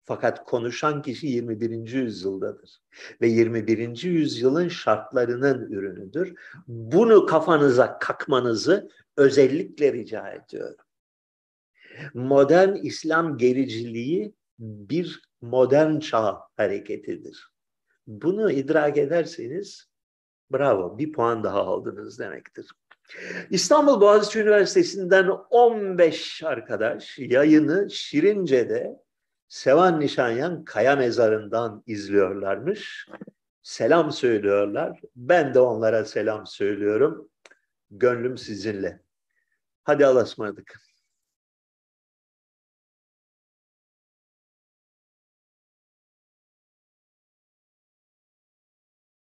Fakat konuşan kişi 21. yüzyıldadır. Ve 21. yüzyılın şartlarının ürünüdür. Bunu kafanıza kakmanızı özellikle rica ediyorum. Modern İslam gericiliği bir modern çağ hareketidir. Bunu idrak ederseniz bravo bir puan daha aldınız demektir. İstanbul Boğaziçi Üniversitesi'nden 15 arkadaş yayını Şirince'de Sevan Nişanyan Kaya Mezarı'ndan izliyorlarmış. Selam söylüyorlar. Ben de onlara selam söylüyorum. Gönlüm sizinle. Hadi alasmadık.